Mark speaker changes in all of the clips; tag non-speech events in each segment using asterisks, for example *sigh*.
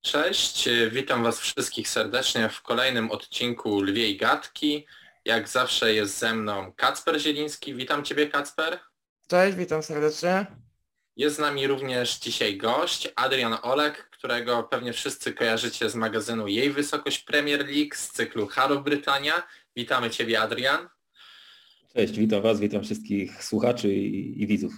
Speaker 1: Cześć, witam Was wszystkich serdecznie w kolejnym odcinku Lwiej Gadki. Jak zawsze jest ze mną Kacper Zieliński. Witam Ciebie Kacper.
Speaker 2: Cześć, witam serdecznie.
Speaker 1: Jest z nami również dzisiaj gość Adrian Olek, którego pewnie wszyscy kojarzycie z magazynu Jej Wysokość Premier League z cyklu Halo Brytania. Witamy Ciebie Adrian.
Speaker 3: Cześć, witam Was, witam wszystkich słuchaczy i, i widzów.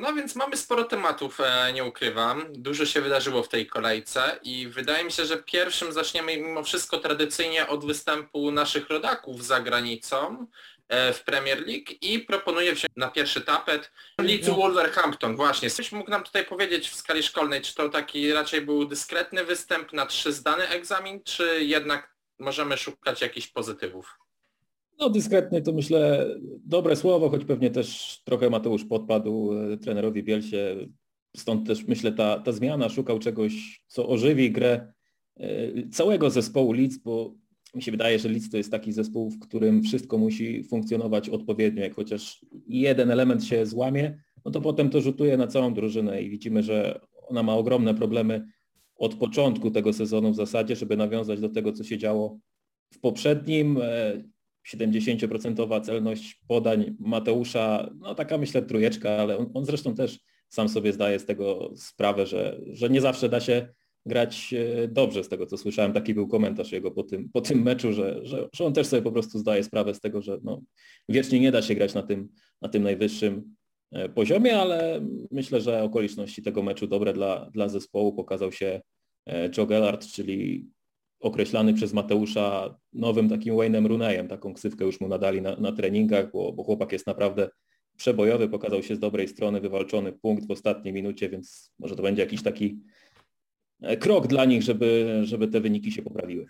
Speaker 1: No więc mamy sporo tematów, e, nie ukrywam. Dużo się wydarzyło w tej kolejce i wydaje mi się, że pierwszym zaczniemy mimo wszystko tradycyjnie od występu naszych rodaków za granicą e, w Premier League i proponuję wziąć na pierwszy tapet Leeds Wolverhampton. Właśnie, ktoś mógł nam tutaj powiedzieć w skali szkolnej, czy to taki raczej był dyskretny występ na trzy zdany egzamin, czy jednak możemy szukać jakichś pozytywów?
Speaker 3: No dyskretny to myślę dobre słowo, choć pewnie też trochę Mateusz podpadł e, trenerowi Bielsie. Stąd też myślę ta, ta zmiana szukał czegoś, co ożywi grę e, całego zespołu Leeds, bo mi się wydaje, że Leeds to jest taki zespół, w którym wszystko musi funkcjonować odpowiednio. Jak chociaż jeden element się złamie, no to potem to rzutuje na całą drużynę i widzimy, że ona ma ogromne problemy od początku tego sezonu w zasadzie, żeby nawiązać do tego, co się działo w poprzednim. E, 70% celność podań Mateusza, no taka myślę trójeczka, ale on, on, zresztą też sam sobie zdaje z tego sprawę, że, że nie zawsze da się grać e, dobrze z tego, co słyszałem. Taki był komentarz jego po tym, po tym meczu, że, że, że on też sobie po prostu zdaje sprawę z tego, że no, wiecznie nie da się grać na tym, na tym najwyższym e, poziomie, ale myślę, że okoliczności tego meczu dobre dla, dla zespołu pokazał się e, Joe Gellard, czyli określany przez Mateusza nowym takim Wayne'em Runejem, taką ksywkę już mu nadali na, na treningach, bo, bo chłopak jest naprawdę przebojowy, pokazał się z dobrej strony, wywalczony punkt w ostatniej minucie, więc może to będzie jakiś taki e, krok dla nich, żeby, żeby te wyniki się poprawiły.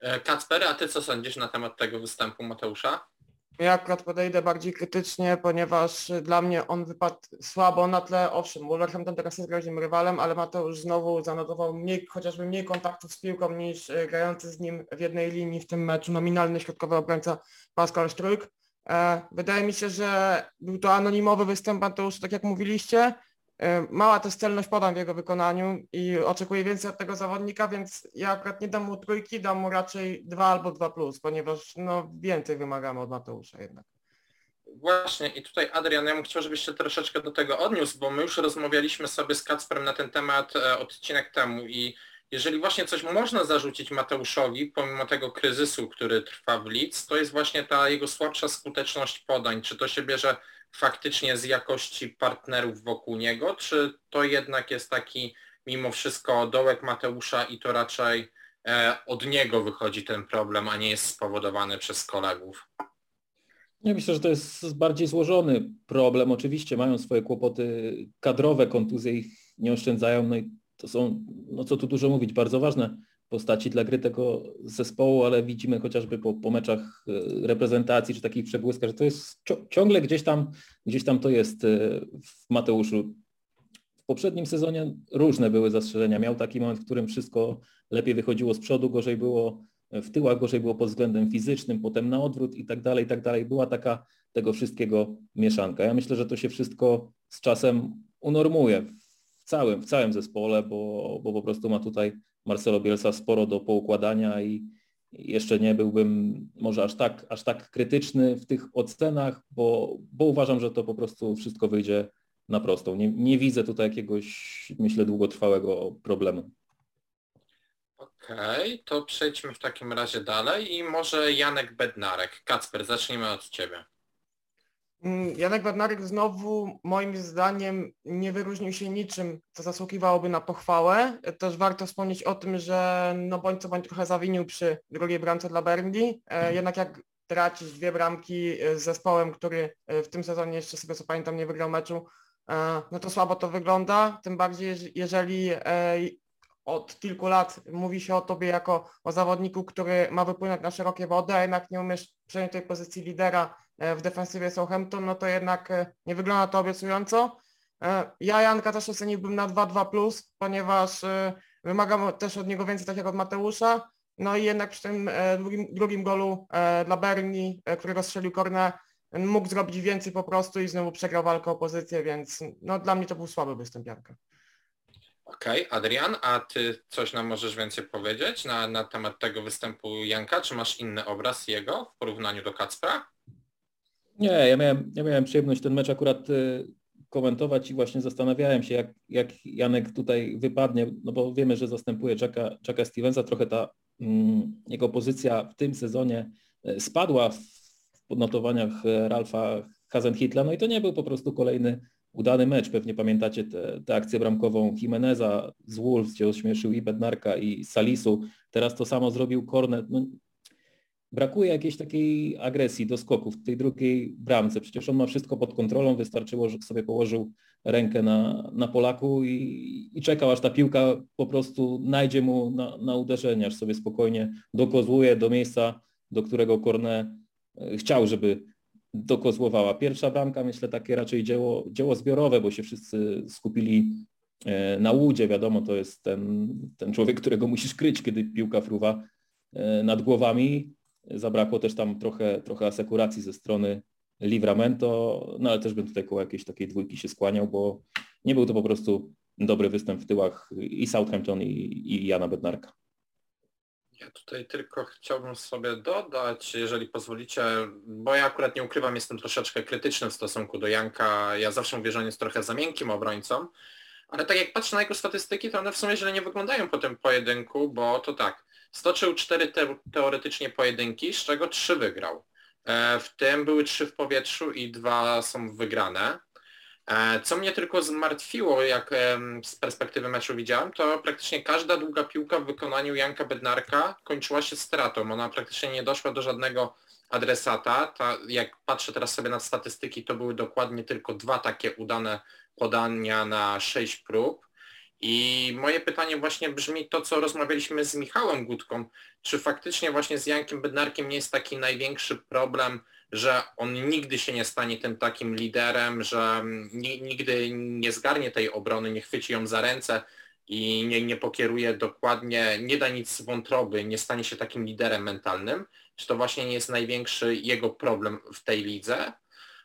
Speaker 1: E, Kacper, a ty co sądzisz na temat tego występu Mateusza?
Speaker 2: Ja akurat podejdę bardziej krytycznie, ponieważ dla mnie on wypadł słabo na tle, owszem, Wolverhampton teraz jest groźnym rywalem, ale Mateusz znowu zanotował mniej, chociażby mniej kontaktów z piłką niż grający z nim w jednej linii w tym meczu nominalny środkowy obrońca Pascal Strujk. E, wydaje mi się, że był to anonimowy występ Mateusza, tak jak mówiliście, mała też celność podań w jego wykonaniu i oczekuję więcej od tego zawodnika, więc ja akurat nie dam mu trójki, dam mu raczej dwa albo dwa plus, ponieważ no więcej wymagamy od Mateusza jednak.
Speaker 1: Właśnie i tutaj Adrian, ja bym chciał, żebyś się troszeczkę do tego odniósł, bo my już rozmawialiśmy sobie z Kacperem na ten temat e, odcinek temu i jeżeli właśnie coś można zarzucić Mateuszowi, pomimo tego kryzysu, który trwa w Leeds, to jest właśnie ta jego słabsza skuteczność podań. Czy to się bierze faktycznie z jakości partnerów wokół niego, czy to jednak jest taki mimo wszystko dołek Mateusza i to raczej e, od niego wychodzi ten problem, a nie jest spowodowany przez kolegów?
Speaker 3: Ja myślę, że to jest bardziej złożony problem. Oczywiście mają swoje kłopoty kadrowe, kontuzje ich nie oszczędzają, no i to są, no co tu dużo mówić, bardzo ważne postaci dla gry tego zespołu, ale widzimy chociażby po, po meczach e, reprezentacji czy takich przebłyskach, że to jest ciągle gdzieś tam, gdzieś tam to jest e, w Mateuszu. W poprzednim sezonie różne były zastrzeżenia. Miał taki moment, w którym wszystko lepiej wychodziło z przodu, gorzej było w tyłach, gorzej było pod względem fizycznym, potem na odwrót i tak dalej, i tak dalej. Była taka tego wszystkiego mieszanka. Ja myślę, że to się wszystko z czasem unormuje w całym, w całym zespole, bo, bo po prostu ma tutaj Marcelo Bielsa sporo do poukładania i jeszcze nie byłbym może aż tak, aż tak krytyczny w tych ocenach, bo, bo uważam, że to po prostu wszystko wyjdzie na prostą. Nie, nie widzę tutaj jakiegoś, myślę, długotrwałego problemu.
Speaker 1: Okej, okay, to przejdźmy w takim razie dalej i może Janek Bednarek. Kacper, zacznijmy od Ciebie.
Speaker 2: Mm, Janek Bednarek znowu moim zdaniem nie wyróżnił się niczym, co zasługiwałoby na pochwałę. Też warto wspomnieć o tym, że no bądź co bądź trochę zawinił przy drugiej bramce dla Burnley. E, mhm. Jednak jak tracić dwie bramki e, z zespołem, który e, w tym sezonie jeszcze sobie co pamiętam nie wygrał meczu, no to słabo to wygląda. Tym bardziej jeżeli od kilku lat mówi się o tobie jako o zawodniku, który ma wypłynąć na szerokie wody, a jednak nie umiesz przejąć tej pozycji lidera w defensywie Southampton, no to jednak e, nie wygląda to obiecująco. E, ja Janka też oceniłbym na 2-2+, ponieważ wymagam też od niego więcej tak jak od Mateusza. No i jednak przy tym drugim, drugim golu dla Berni, którego strzelił Kornę, mógł zrobić więcej po prostu i znowu przegrał walkę o pozycję, więc no dla mnie to był słaby występ Janka.
Speaker 1: Okej, okay, Adrian, a ty coś nam możesz więcej powiedzieć na, na temat tego występu Janka? Czy masz inny obraz jego w porównaniu do Kacpra?
Speaker 3: Nie, ja miałem, ja miałem przyjemność ten mecz akurat y, komentować i właśnie zastanawiałem się, jak, jak Janek tutaj wypadnie, no bo wiemy, że zastępuje Jacka, Jacka Stevensa, trochę ta mm, jego pozycja w tym sezonie y, spadła w, podnotowaniach y, Ralfa Hasenhitla, no i to nie był po prostu kolejny udany mecz. Pewnie pamiętacie tę akcję bramkową Jimeneza z Wolves, gdzie ośmieszył i Bednarka i Salisu. Teraz to samo zrobił Cornet. No, brakuje jakiejś takiej agresji do skoków w tej drugiej bramce. Przecież on ma wszystko pod kontrolą, wystarczyło, że sobie położył rękę na, na Polaku i, i czekał, aż ta piłka po prostu najdzie mu na, na uderzenie, aż sobie spokojnie dokozłuje do miejsca, do którego Cornet e, chciał, żeby dokozłowała. Pierwsza bramka, myślę, takie raczej dzieło, dzieło zbiorowe, bo się wszyscy skupili e, na łudzie. Wiadomo, to jest ten, ten człowiek, którego musisz kryć, kiedy piłka fruwa e, nad głowami. Zabrakło też tam trochę, trochę asekuracji ze strony Livramento, no ale też bym tutaj koło jakiejś takiej dwójki się skłaniał, bo nie był to po prostu dobry występ w tyłach i Southampton i, i Jana Bednarka.
Speaker 1: Ja tutaj tylko chciałbym sobie dodać, jeżeli pozwolicie, bo ja akurat nie ukrywam, jestem troszeczkę krytyczny w stosunku do Janka. Ja zawsze mówię, że on jest trochę za miękkim obrońcą, ale tak jak patrzę na jego statystyki, to one w sumie źle nie wyglądają po tym pojedynku, bo to tak, stoczył cztery te teoretycznie pojedynki, z czego trzy wygrał. E, w tym były trzy w powietrzu i dwa są wygrane. E, co mnie tylko zmartwiło, jak z perspektywy meczu widziałem, to praktycznie każda długa piłka w wykonaniu Janka Bednarka kończyła się stratą. Ona praktycznie nie doszła do żadnego adresata. Ta, jak patrzę teraz sobie na statystyki, to były dokładnie tylko dwa takie udane podania na sześć prób. I moje pytanie właśnie brzmi to, co rozmawialiśmy z Michałem Gutką, czy faktycznie właśnie z Jankiem Bednarkiem nie jest taki największy problem że on nigdy się nie stanie tym takim liderem, że nigdy nie zgarnie tej obrony, nie chwyci ją za ręce i nie, nie pokieruje dokładnie, nie da nic z wątroby, nie stanie się takim liderem mentalnym, czy to właśnie nie jest największy jego problem w tej lidze,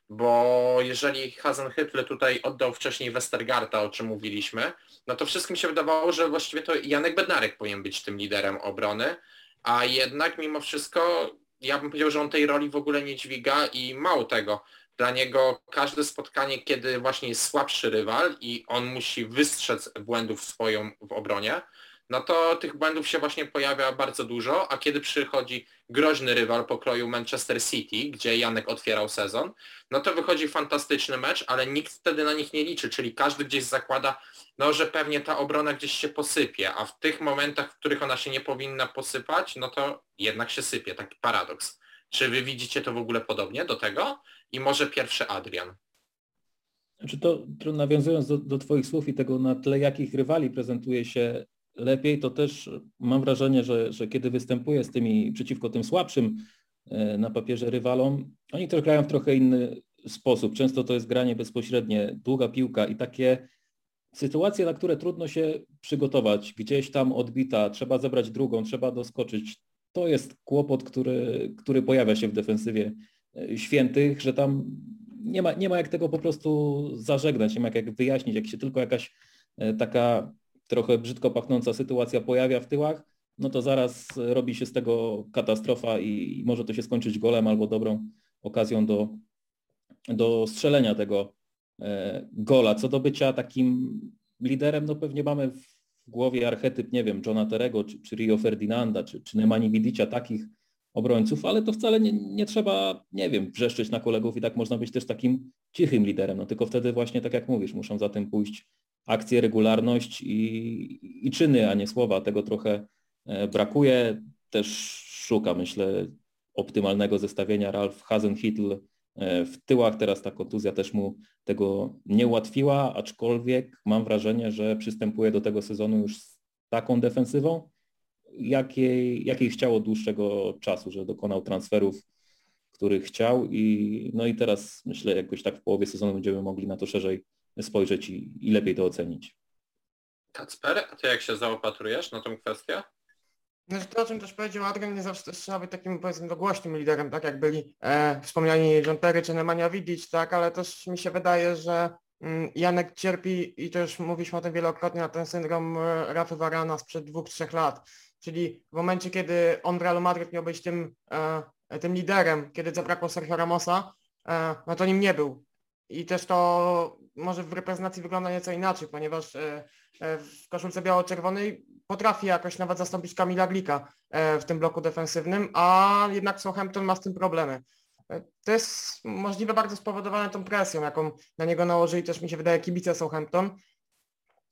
Speaker 1: bo jeżeli Hasenhüttl tutaj oddał wcześniej Westergarta, o czym mówiliśmy, no to wszystkim się wydawało, że właściwie to Janek Bednarek powinien być tym liderem obrony, a jednak mimo wszystko ja bym powiedział, że on tej roli w ogóle nie dźwiga i mało tego. Dla niego każde spotkanie, kiedy właśnie jest słabszy rywal i on musi wystrzec błędów swoją w obronie, no to tych błędów się właśnie pojawia bardzo dużo, a kiedy przychodzi groźny rywal pokroju Manchester City, gdzie Janek otwierał sezon, no to wychodzi fantastyczny mecz, ale nikt wtedy na nich nie liczy, czyli każdy gdzieś zakłada, no że pewnie ta obrona gdzieś się posypie, a w tych momentach, w których ona się nie powinna posypać, no to jednak się sypie, taki paradoks. Czy wy widzicie to w ogóle podobnie do tego? I może pierwszy Adrian.
Speaker 3: Znaczy to, nawiązując do, do Twoich słów i tego na tle jakich rywali prezentuje się lepiej, to też mam wrażenie, że, że kiedy występuje z tymi przeciwko tym słabszym e, na papierze rywalom, oni też grają w trochę inny sposób. Często to jest granie bezpośrednie, długa piłka i takie sytuacje, na które trudno się przygotować, gdzieś tam odbita, trzeba zebrać drugą, trzeba doskoczyć. To jest kłopot, który, który pojawia się w defensywie e, świętych, że tam nie ma, nie ma jak tego po prostu zażegnać, nie ma jak wyjaśnić, jak się tylko jakaś e, taka trochę brzydko pachnąca sytuacja pojawia w tyłach, no to zaraz robi się z tego katastrofa i może to się skończyć golem albo dobrą okazją do, do strzelenia tego e, gola. Co do bycia takim liderem, no pewnie mamy w głowie archetyp, nie wiem, Johna Terego, czy, czy Rio Ferdinanda, czy, czy Nemani Vidicia, takich obrońców, ale to wcale nie, nie trzeba, nie wiem, wrzeszczeć na kolegów i tak można być też takim cichym liderem, no tylko wtedy właśnie, tak jak mówisz, muszą za tym pójść akcję, regularność i, i czyny, a nie słowa. Tego trochę e, brakuje. Też szuka, myślę, optymalnego zestawienia Ralf Hasenhitl e, w tyłach. Teraz ta kontuzja też mu tego nie ułatwiła, aczkolwiek mam wrażenie, że przystępuje do tego sezonu już z taką defensywą, jakiej, jakiej chciał od dłuższego czasu, że dokonał transferów, których chciał i no i teraz myślę jakoś tak w połowie sezonu będziemy mogli na to szerzej spojrzeć i, i lepiej to ocenić.
Speaker 1: Kacper, a ty jak się zaopatrujesz na tę kwestię?
Speaker 2: No, to, o czym też powiedział Adrian, nie zawsze też trzeba być takim powiedzmy dogłośnym liderem, tak jak byli e, wspomniani John Terry czy Nemanja Vidic, tak, ale też mi się wydaje, że mm, Janek cierpi i to już mówiliśmy o tym wielokrotnie na ten syndrom e, Rafy Varana sprzed dwóch, trzech lat. Czyli w momencie, kiedy on w Realu Madryt miał być tym, e, tym liderem, kiedy zabrakło Sergio Ramosa, e, no to nim nie był. I też to może w reprezentacji wygląda nieco inaczej, ponieważ e, e, w koszulce biało-czerwonej potrafi jakoś nawet zastąpić Kamila Glika e, w tym bloku defensywnym, a jednak Southampton ma z tym problemy. To jest możliwe bardzo spowodowane tą presją, jaką na niego nałożyli też mi się wydaje kibice Southampton.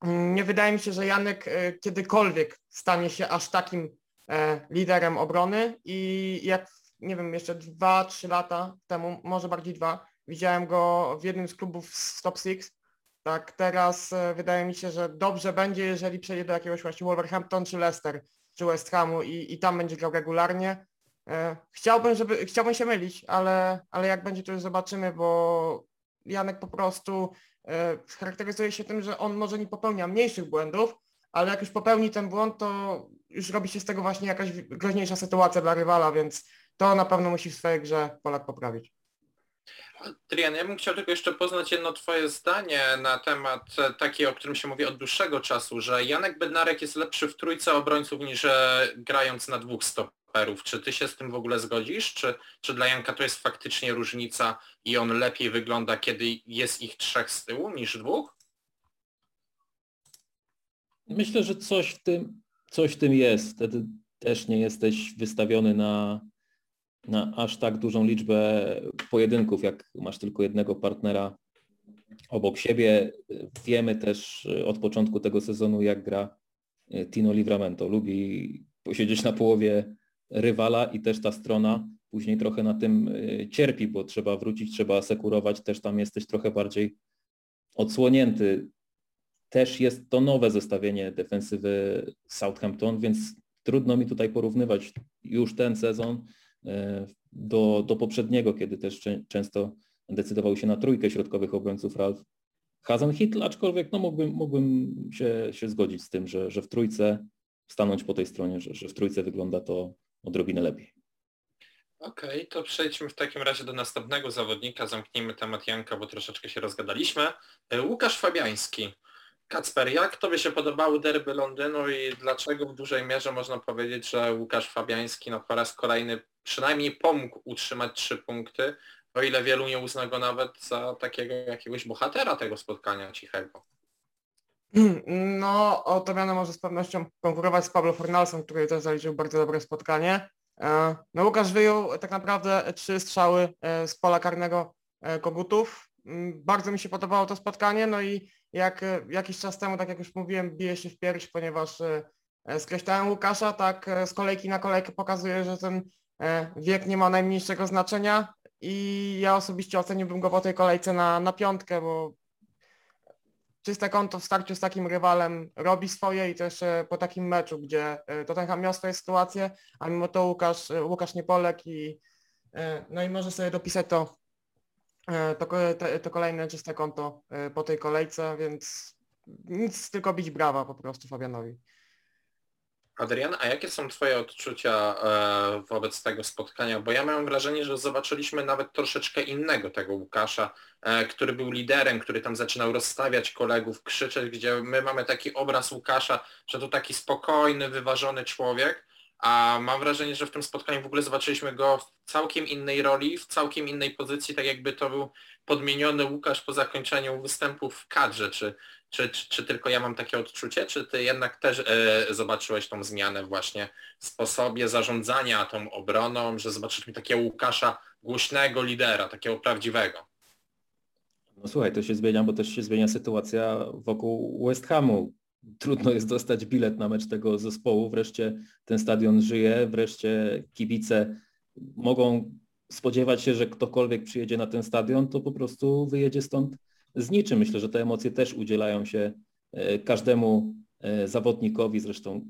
Speaker 2: Nie wydaje mi się, że Janek kiedykolwiek stanie się aż takim liderem obrony i jak, nie wiem, jeszcze dwa, trzy lata temu, może bardziej dwa, Widziałem go w jednym z klubów z Top Six. Tak, teraz e, wydaje mi się, że dobrze będzie, jeżeli przejdzie do jakiegoś właśnie Wolverhampton czy Leicester czy West Hamu i, i tam będzie grał regularnie. E, chciałbym, żeby, chciałbym się mylić, ale, ale jak będzie to już zobaczymy, bo Janek po prostu e, charakteryzuje się tym, że on może nie popełnia mniejszych błędów, ale jak już popełni ten błąd, to już robi się z tego właśnie jakaś groźniejsza sytuacja dla rywala, więc to na pewno musi w swojej grze Polak poprawić.
Speaker 1: Adrian, ja bym chciał tylko jeszcze poznać jedno Twoje zdanie na temat e, takiego, o którym się mówi od dłuższego czasu, że Janek Bednarek jest lepszy w trójce obrońców niż e, grając na dwóch stoperów. Czy Ty się z tym w ogóle zgodzisz? Czy, czy dla Janka to jest faktycznie różnica i on lepiej wygląda, kiedy jest ich trzech z tyłu niż dwóch?
Speaker 3: Myślę, że coś w tym, coś w tym jest. Wtedy też nie jesteś wystawiony na na aż tak dużą liczbę pojedynków, jak masz tylko jednego partnera obok siebie. Wiemy też od początku tego sezonu, jak gra e, Tino Livramento. Lubi posiedzieć na połowie rywala i też ta strona później trochę na tym e, cierpi, bo trzeba wrócić, trzeba asekurować, też tam jesteś trochę bardziej odsłonięty. Też jest to nowe zestawienie defensywy Southampton, więc trudno mi tutaj porównywać już ten sezon do, do poprzedniego, kiedy też często decydował się na trójkę środkowych obrońców Ralf Hasenhitl, aczkolwiek no mógłbym, mógłbym się, się zgodzić z tym, że, że w trójce stanąć po tej stronie, że, że w trójce wygląda to odrobinę lepiej.
Speaker 1: Okej, okay, to przejdźmy w takim razie do następnego zawodnika, zamknijmy temat Janka, bo troszeczkę się rozgadaliśmy. E, Łukasz Fabiański. Kacper, jak Tobie się podobały derby Londynu i dlaczego w dużej mierze można powiedzieć, że Łukasz Fabiański no, po raz kolejny przynajmniej pomógł utrzymać trzy punkty, o ile wielu nie uzna go nawet za takiego jakiegoś bohatera tego spotkania cichego.
Speaker 2: No, o to miano może z pewnością konkurować z Pablo Fornalsem, który też zaliczył bardzo dobre spotkanie. E, no Łukasz wyjął tak naprawdę trzy strzały e, z pola karnego e, Kogutów. Mm, bardzo mi się podobało to spotkanie, no i jak jakiś czas temu, tak jak już mówiłem, bije się w pierś, ponieważ skreślałem Łukasza, tak z kolejki na kolejkę pokazuje, że ten wiek nie ma najmniejszego znaczenia i ja osobiście oceniłbym go po tej kolejce na, na piątkę, bo czyste konto w starciu z takim rywalem robi swoje i też e, po takim meczu, gdzie e, Tottenham miał swoje sytuacje, a mimo to Łukasz, Łukasz nie polek i no i może sobie dopisać to, to, to kolejne czyste konto po tej kolejce, więc nic tylko bić brawa po prostu Fabianowi.
Speaker 1: Adrian, a jakie są Twoje odczucia e, wobec tego spotkania? Bo ja mam wrażenie, że zobaczyliśmy nawet troszeczkę innego tego Łukasza, e, który był liderem, który tam zaczynał rozstawiać kolegów, krzyczeć, gdzie my mamy taki obraz Łukasza, że to taki spokojny, wyważony człowiek, a mam wrażenie, że w tym spotkaniu w ogóle zobaczyliśmy go w całkiem innej roli, w całkiem innej pozycji, tak jakby to był podmieniony Łukasz po zakończeniu występu w kadrze. Czy, czy, czy, czy, tylko ja mam takie odczucie, czy ty jednak też e, zobaczyłeś tą zmianę właśnie w sposobie zarządzania tą obroną, że zobaczyliśmy takiego Łukasza głośnego lidera, takiego prawdziwego?
Speaker 3: No słuchaj, to się zmienia, bo też się zmienia sytuacja wokół West Hamu. Trudno jest dostać bilet na mecz tego zespołu, wreszcie ten stadion żyje, wreszcie kibice mogą spodziewać się, że ktokolwiek przyjedzie na ten stadion, to po prostu wyjedzie stąd z niczym. Myślę, że te emocje też udzielają się e, każdemu e, zawodnikowi, zresztą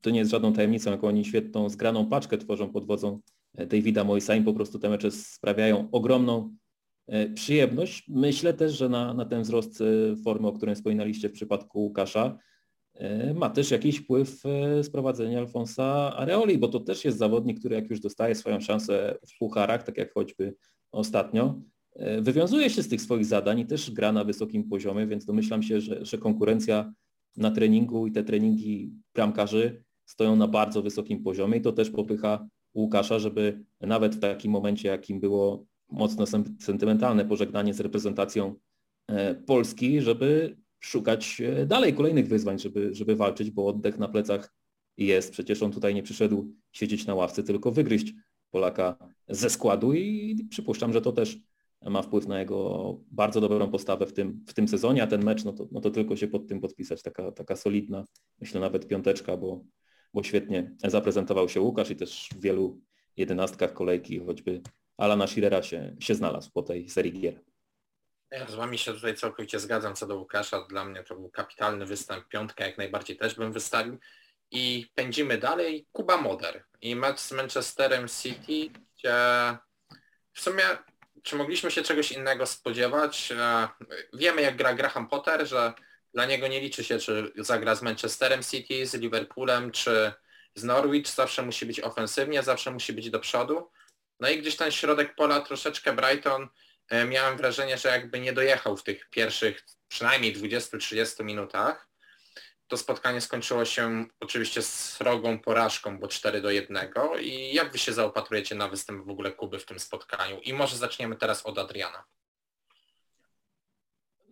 Speaker 3: to nie jest żadną tajemnicą, jaką oni świetną, zgraną paczkę tworzą pod wodzą e, Davida Moisa. Im po prostu te mecze sprawiają ogromną przyjemność. Myślę też, że na, na ten wzrost formy, o którym wspominaliście w przypadku Łukasza, ma też jakiś wpływ sprowadzenia Alfonsa Areoli, bo to też jest zawodnik, który jak już dostaje swoją szansę w pucharach, tak jak choćby ostatnio, wywiązuje się z tych swoich zadań i też gra na wysokim poziomie, więc domyślam się, że, że konkurencja na treningu i te treningi bramkarzy stoją na bardzo wysokim poziomie i to też popycha Łukasza, żeby nawet w takim momencie, jakim było mocno sentymentalne pożegnanie z reprezentacją e, Polski, żeby szukać e, dalej kolejnych wyzwań, żeby, żeby walczyć, bo oddech na plecach jest. Przecież on tutaj nie przyszedł siedzieć na ławce, tylko wygryźć Polaka ze składu i przypuszczam, że to też ma wpływ na jego bardzo dobrą postawę w tym, w tym sezonie, a ten mecz, no to, no to tylko się pod tym podpisać, taka, taka solidna, myślę nawet piąteczka, bo, bo świetnie zaprezentował się Łukasz i też w wielu jedenastkach kolejki, choćby Alana Schirera się, się znalazł po tej serii gier.
Speaker 1: Ja z Wami się tutaj całkowicie zgadzam co do Łukasza. Dla mnie to był kapitalny występ. Piątka jak najbardziej też bym wystawił. I pędzimy dalej. Kuba Moder i mecz z Manchesterem City, gdzie w sumie czy mogliśmy się czegoś innego spodziewać? E, wiemy jak gra Graham Potter, że dla niego nie liczy się, czy zagra z Manchesterem City, z Liverpoolem, czy z Norwich. Zawsze musi być ofensywnie, zawsze musi być do przodu. No i gdzieś ten środek pola troszeczkę Brighton e, miałem wrażenie, że jakby nie dojechał w tych pierwszych przynajmniej 20-30 minutach. To spotkanie skończyło się oczywiście srogą porażką, bo 4 do 1. I jak wy się zaopatrujecie na występ w ogóle Kuby w tym spotkaniu? I może zaczniemy teraz od Adriana.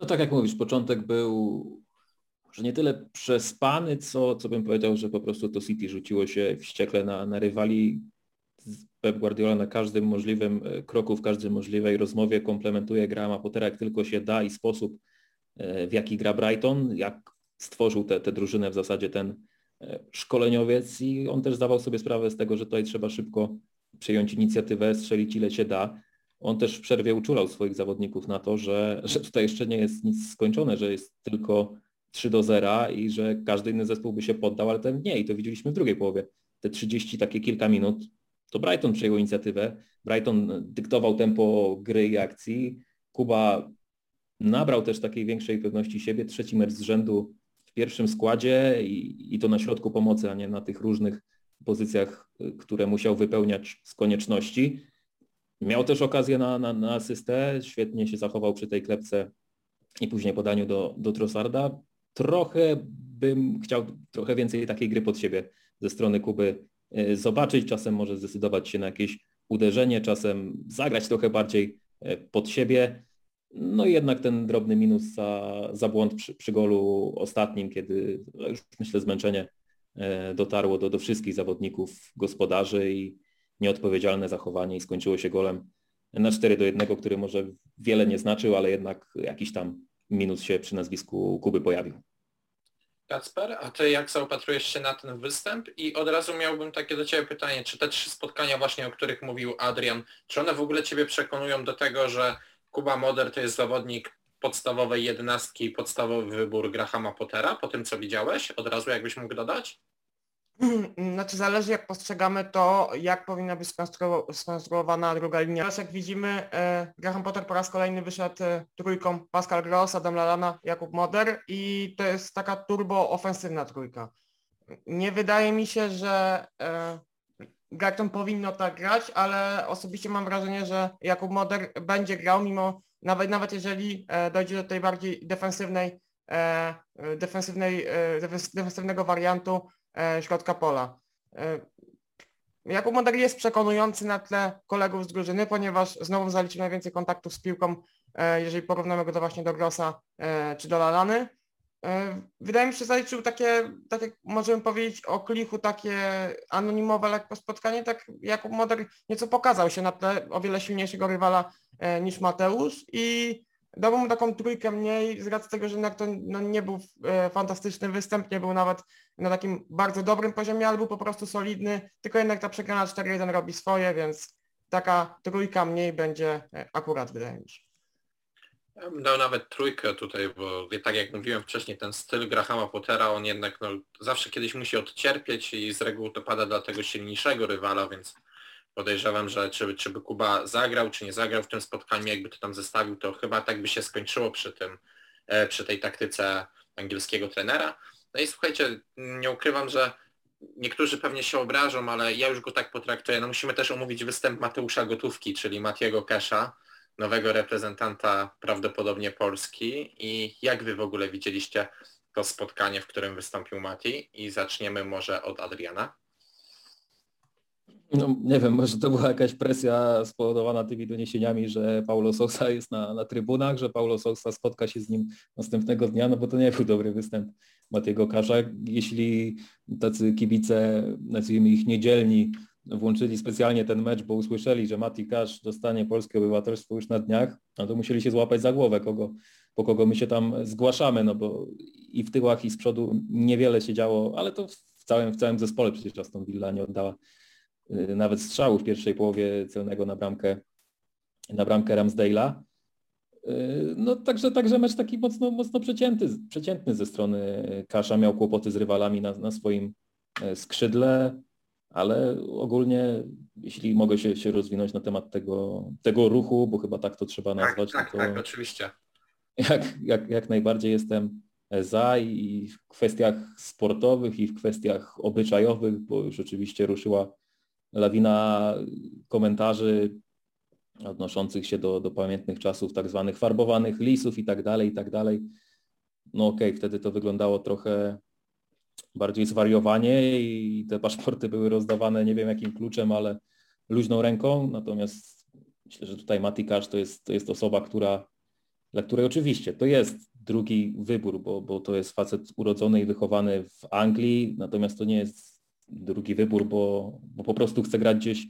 Speaker 3: No tak jak mówisz, początek był że nie tyle przespany, co, co bym powiedział, że po prostu to City rzuciło się wściekle na, na rywali. Pep Guardiola na każdym możliwym e, kroku, w każdej możliwej rozmowie komplementuje Grahama Pottera jak tylko się da i sposób, e, w jaki gra Brighton, jak stworzył tę drużynę w zasadzie ten e, szkoleniowiec i on też zdawał sobie sprawę z tego, że tutaj trzeba szybko przejąć inicjatywę, strzelić ile się da. On też w przerwie uczulał swoich zawodników na to, że, że tutaj jeszcze nie jest nic skończone, że jest tylko 3 do 0 i że każdy inny zespół by się poddał, ale ten nie i to widzieliśmy w drugiej połowie. Te 30 takie kilka minut, to Brighton przejął inicjatywę, Brighton dyktował tempo gry i akcji, Kuba nabrał też takiej większej pewności siebie, trzeci mecz z rzędu pierwszym składzie i, i to na środku pomocy, a nie na tych różnych pozycjach, które musiał wypełniać z konieczności. Miał też okazję na, na, na asystę, świetnie się zachował przy tej klepce i później podaniu do, do Trossarda. Trochę bym chciał trochę więcej takiej gry pod siebie ze strony Kuby e, zobaczyć, czasem może zdecydować się na jakieś uderzenie, czasem zagrać trochę bardziej e, pod siebie. No i jednak ten drobny minus za, za błąd przy, przy golu ostatnim, kiedy no już myślę zmęczenie e, dotarło do, do wszystkich zawodników gospodarzy i nieodpowiedzialne zachowanie i skończyło się golem na 4 do 1, który może wiele nie znaczył, ale jednak jakiś tam minus się przy nazwisku Kuby pojawił.
Speaker 1: Kacper, a ty jak zaopatrujesz się na ten występ? I od razu miałbym takie do Ciebie pytanie, czy te trzy spotkania właśnie, o których mówił Adrian, czy one w ogóle Ciebie przekonują do tego, że Kuba Moder to jest zawodnik podstawowej jedenastki i podstawowy wybór Grahama Pottera, po tym co widziałeś? Od razu jakbyś mógł dodać? *clears throat*
Speaker 2: Znaczy zależy jak postrzegamy to, jak powinna być skonstruowana druga linia. Teraz jak widzimy, e, Graham Potter po raz kolejny wyszedł e, trójką Pascal Gross, Adam Lalana, Jakub Moder i to jest taka turbo ofensywna trójka. Nie wydaje mi się, że Brighton powinno tak grać, ale osobiście mam wrażenie, że Jakub Moder będzie grał mimo, nawet, nawet jeżeli e, dojdzie do tej bardziej defensywnej, e, defensywnej, e, defensywnego wariantu środka pola. Jakub Moder jest przekonujący na tle kolegów z drużyny, ponieważ znowu zaliczył najwięcej kontaktów z piłką, jeżeli porównamy go to właśnie do Grossa czy do Lalany. Wydaje mi się, że zaliczył takie, tak jak możemy powiedzieć o Klichu, takie anonimowe lekko spotkanie, tak Jakub Moder nieco pokazał się na tle o wiele silniejszego rywala niż Mateusz i dałbym mu taką trójkę mniej z racji tego, że jednak to no, nie był e, fantastyczny występ, nie był nawet na takim bardzo dobrym poziomie, ale był po prostu solidny, tylko jednak ta przegrana 4-1 robi swoje, więc taka trójka mniej będzie e, akurat wydaje mi się.
Speaker 1: Ja bym dał nawet trójkę tutaj, bo tak jak mówiłem wcześniej, ten styl Grahama Pottera, on jednak no, zawsze kiedyś musi odcierpieć i z reguły to pada dla tego silniejszego rywala, więc podejrzewam, że czy, czy by Kuba zagrał, czy nie zagrał w tym spotkaniu, jakby to tam zestawił, to chyba tak by się skończyło przy tym, e, przy tej taktyce angielskiego trenera. No i słuchajcie, nie ukrywam, że niektórzy pewnie się obrażą, ale ja już go tak potraktuję. No musimy też omówić występ Mateusza Gotówki, czyli Matiego Kesza, nowego reprezentanta prawdopodobnie Polski i jak wy w ogóle widzieliście to spotkanie, w którym wystąpił Mati i zaczniemy może od Adriana.
Speaker 3: No, nie wiem, może to była jakaś presja spowodowana tymi doniesieniami, że Paulo Sousa jest na, na trybunach, że Paulo Sousa spotka się z nim następnego dnia, no bo to nie był dobry występ Matiego Kasza. Jeśli tacy kibice, nazwijmy ich niedzielni, włączyli specjalnie ten mecz, bo usłyszeli, że Mati Kasz dostanie polskie obywatelstwo już na dniach, no to musieli się złapać za głowę, kogo, po kogo my się tam zgłaszamy, no bo i w tyłach i z przodu niewiele się działo, ale to w całym, w całym zespole przecież Aston Villa nie oddała y, nawet strzału w pierwszej połowie celnego na bramkę na bramkę Ramsdale'a. Y, no także, także mecz taki mocno, mocno przecięty, przeciętny ze strony Kasza, miał kłopoty z rywalami na, na swoim e, skrzydle, ale ogólnie, jeśli mogę się, się rozwinąć na temat tego, tego ruchu, bo chyba tak to trzeba tak, nazwać.
Speaker 1: Tak, tak,
Speaker 3: to
Speaker 1: tak, oczywiście.
Speaker 3: Jak, jak, jak najbardziej jestem za i w kwestiach sportowych i w kwestiach obyczajowych, bo już oczywiście ruszyła lawina komentarzy odnoszących się do, do pamiętnych czasów tak zwanych farbowanych lisów i tak dalej, i tak dalej. No okej, okay, wtedy to wyglądało trochę bardziej zwariowanie i te paszporty były rozdawane nie wiem jakim kluczem, ale luźną ręką. Natomiast myślę, że tutaj Mati Kasz to jest, to jest osoba, która, dla której oczywiście to jest drugi wybór, bo, bo to jest facet urodzony i wychowany w Anglii, natomiast to nie jest drugi wybór, bo, bo po prostu chce grać gdzieś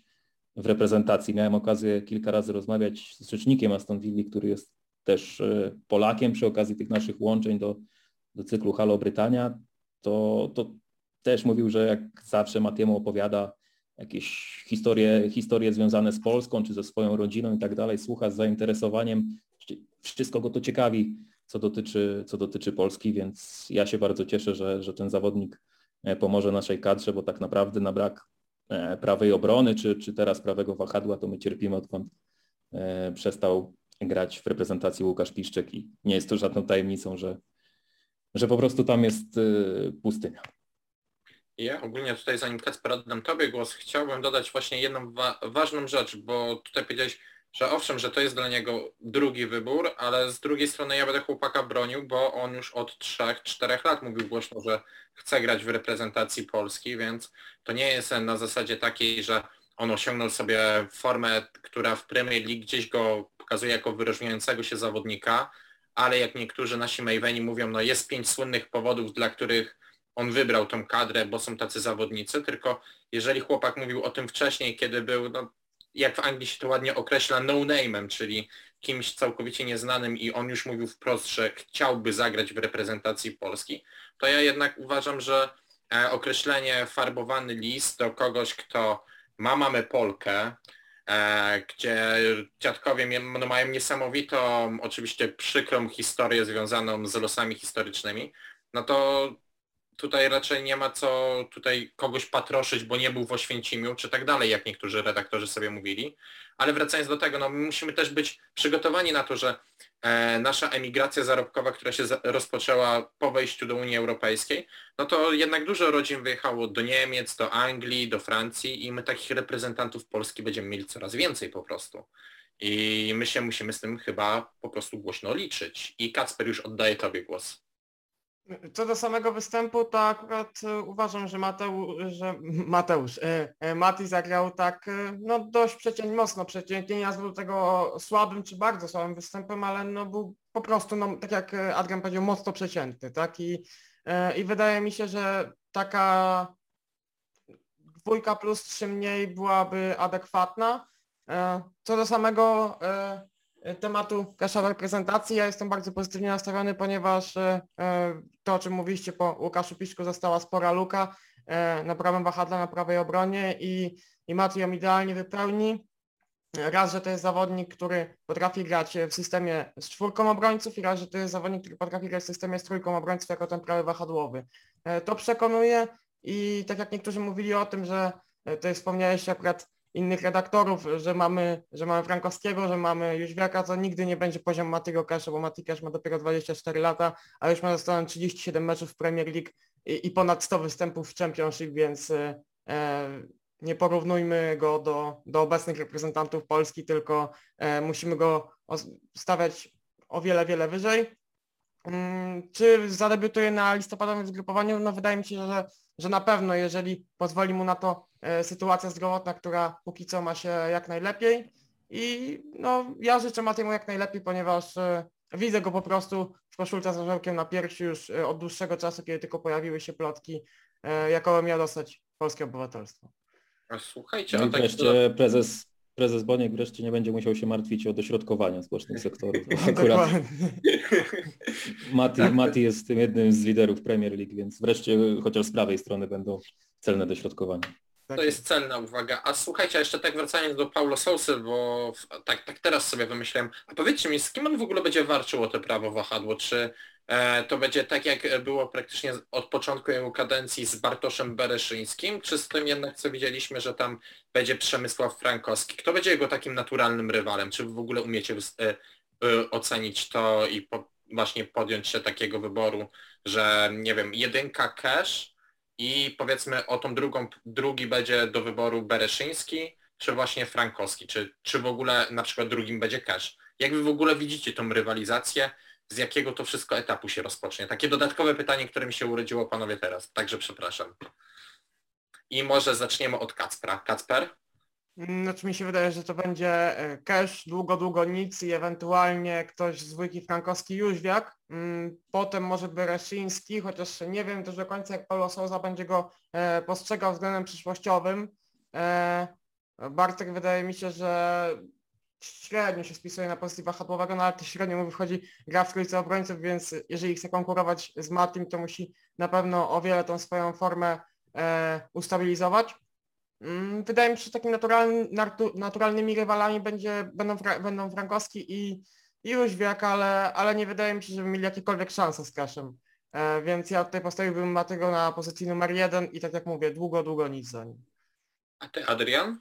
Speaker 3: w reprezentacji. Miałem okazję kilka razy rozmawiać z rzecznikiem Aston Villa, który jest też e, Polakiem przy okazji tych naszych łączeń do, do cyklu Halo Brytania to, to też mówił, że jak zawsze Matiemu opowiada jakieś historie, historie związane z Polską, czy ze swoją rodziną i tak dalej, słucha z zainteresowaniem. Wszystko go to ciekawi, co dotyczy, co dotyczy Polski, więc ja się bardzo cieszę, że, że ten zawodnik e, pomoże naszej kadrze, bo tak naprawdę na brak e, prawej obrony, czy, czy teraz prawego wahadła, to my cierpimy odkąd e, przestał grać w reprezentacji Łukasz Piszczek i nie jest to żadną tajemnicą, że że po prostu tam jest y, pustynia.
Speaker 1: Ja ogólnie tutaj, zanim Kacper oddam Tobie głos, chciałbym dodać właśnie jedną wa ważną rzecz, bo tutaj powiedziałeś, że owszem, że to jest dla niego drugi wybór, ale z drugiej strony ja będę chłopaka bronił, bo on już od 3-4 lat mówił głośno, że chce grać w reprezentacji Polski, więc to nie jest na zasadzie takiej, że on osiągnął sobie formę, która w Premier League gdzieś go pokazuje jako wyróżniającego się zawodnika, ale jak niektórzy nasi Maveni mówią, no jest pięć słynnych powodów, dla których on wybrał tą kadrę, bo są tacy zawodnicy, tylko jeżeli chłopak mówił o tym wcześniej, kiedy był, no, jak w Anglii się to ładnie określa, no-name'em, czyli kimś całkowicie nieznanym i on już mówił wprost, że chciałby zagrać w reprezentacji Polski, to ja jednak uważam, że e, określenie farbowany list do kogoś, kto ma mamy Polkę, gdzie dziadkowie no, mają niesamowitą, oczywiście przykrą historię związaną z losami historycznymi, no to tutaj raczej nie ma co tutaj kogoś patroszyć, bo nie był w Oświęcimiu, czy tak dalej, jak niektórzy redaktorzy sobie mówili. Ale wracając do tego, no my musimy też być przygotowani na to, że e, nasza emigracja zarobkowa, która się rozpoczęła po wejściu do Unii Europejskiej, no to jednak dużo rodzin wyjechało do Niemiec, do Anglii, do Francji i my takich reprezentantów Polski będziemy mieli coraz więcej po prostu. I my się musimy z tym chyba po prostu głośno liczyć. I Kacper już oddaje Tobie głos.
Speaker 2: Co do samego występu, to akurat e, uważam, że, Mateusz, że *laughs* Mateusz, e, e, Mati zagrał tak no dość przeciętnie, mocno przeciętnie, nie nazwał tego słabym czy bardzo słabym występem, ale no był po prostu, no, tak jak Adrian powiedział, mocno przeciętny, tak? I, i wydaje mi się, że taka dwójka plus trzy mniej byłaby adekwatna. Co do samego tematu kaszowej prezentacji. Ja jestem bardzo pozytywnie nastawiony, ponieważ e, e, to, o czym mówiliście po Łukaszu Piszku, została spora luka na prawym wahadle, na prawej obronie i, i Mati ją idealnie wypełni. Raz, że to jest zawodnik, który potrafi grać w systemie z czwórką obrońców i raz, że to jest zawodnik, który potrafi grać w systemie z trójką obrońców jako ten prawy wahadłowy. To przekonuje i tak jak niektórzy mówili o tym, że jest wspomniałeś akurat innych redaktorów, że mamy, że mamy Frankowskiego, że mamy Jóźwiaka, to nigdy nie będzie poziom Matygo Kasza, bo Cash ma dopiero 24 lata, a już ma zostaną 37 meczów w Premier League i, i ponad 100 występów w Championship, więc e, nie porównujmy go do, do obecnych reprezentantów Polski, tylko e, musimy go stawiać o wiele, wiele wyżej. Mm, czy zadebiutuje na listopadowym zgrupowaniu? No wydaje mi się, że, że na pewno, jeżeli pozwoli mu na to e, sytuacja zdrowotna, która póki co ma się jak najlepiej. I no, ja życzę Matiemu jak najlepiej, ponieważ e, widzę go po prostu w koszulce z orzełkiem na piersi już e, od dłuższego czasu, kiedy tylko pojawiły się plotki, jakoby miał dostać polskie obywatelstwo.
Speaker 1: A słuchajcie,
Speaker 3: no
Speaker 1: a
Speaker 3: wreszcie prezes, prezes Boniek wreszcie nie będzie musiał się martwić o dośrodkowania społecznych sektorów. *laughs* Akurat *laughs* Mati, Mati jest tym jednym z liderów Premier League, więc wreszcie chociaż z prawej strony będą celne dośrodkowania.
Speaker 1: To jest celna uwaga. A słuchajcie, jeszcze tak wracając do Paulo Sousy, bo tak, tak teraz sobie wymyślałem, a powiedzcie mi, z kim on w ogóle będzie walczył o to prawo wahadło? Czy E, to będzie tak jak było praktycznie od początku jego kadencji z Bartoszem Bereszyńskim, czy z tym jednak co widzieliśmy, że tam będzie Przemysław Frankowski? Kto będzie jego takim naturalnym rywalem? Czy w ogóle umiecie e, e, ocenić to i po, właśnie podjąć się takiego wyboru, że nie wiem, jedynka cash i powiedzmy o tą drugą, drugi będzie do wyboru Bereszyński, czy właśnie Frankowski, czy, czy w ogóle na przykład drugim będzie cash? Jak wy w ogóle widzicie tą rywalizację? z jakiego to wszystko etapu się rozpocznie? Takie dodatkowe pytanie, które mi się urodziło panowie teraz, także przepraszam. I może zaczniemy od Kacpra. Kacper?
Speaker 2: Znaczy mi się wydaje, że to będzie e, cash, długo, długo nic i ewentualnie ktoś z dwójki frankowski Jóźwiak. Mm, potem może Bereszyński, chociaż nie wiem też do końca jak Paulo Souza będzie go e, postrzegał względem przyszłościowym. E, Bartek wydaje mi się, że średnio się spisuje na pozycji wahadłowego, no ale to średnio mu wychodzi gra w trójce obrońców, więc jeżeli chce konkurować z Matim, to musi na pewno o wiele tą swoją formę ustabilizować. Mm, wydaje mi się, że takimi naturalny, naturalnymi rywalami będzie, będą, będą Frankowski i, i Jóźwiak, ale, ale nie wydaje mi się, żeby mieli jakiekolwiek szanse z Kaszem. E, więc ja tutaj postawiłbym Matego na pozycji numer jeden i tak jak mówię, długo, długo nic za nim.
Speaker 1: A ty Adrian?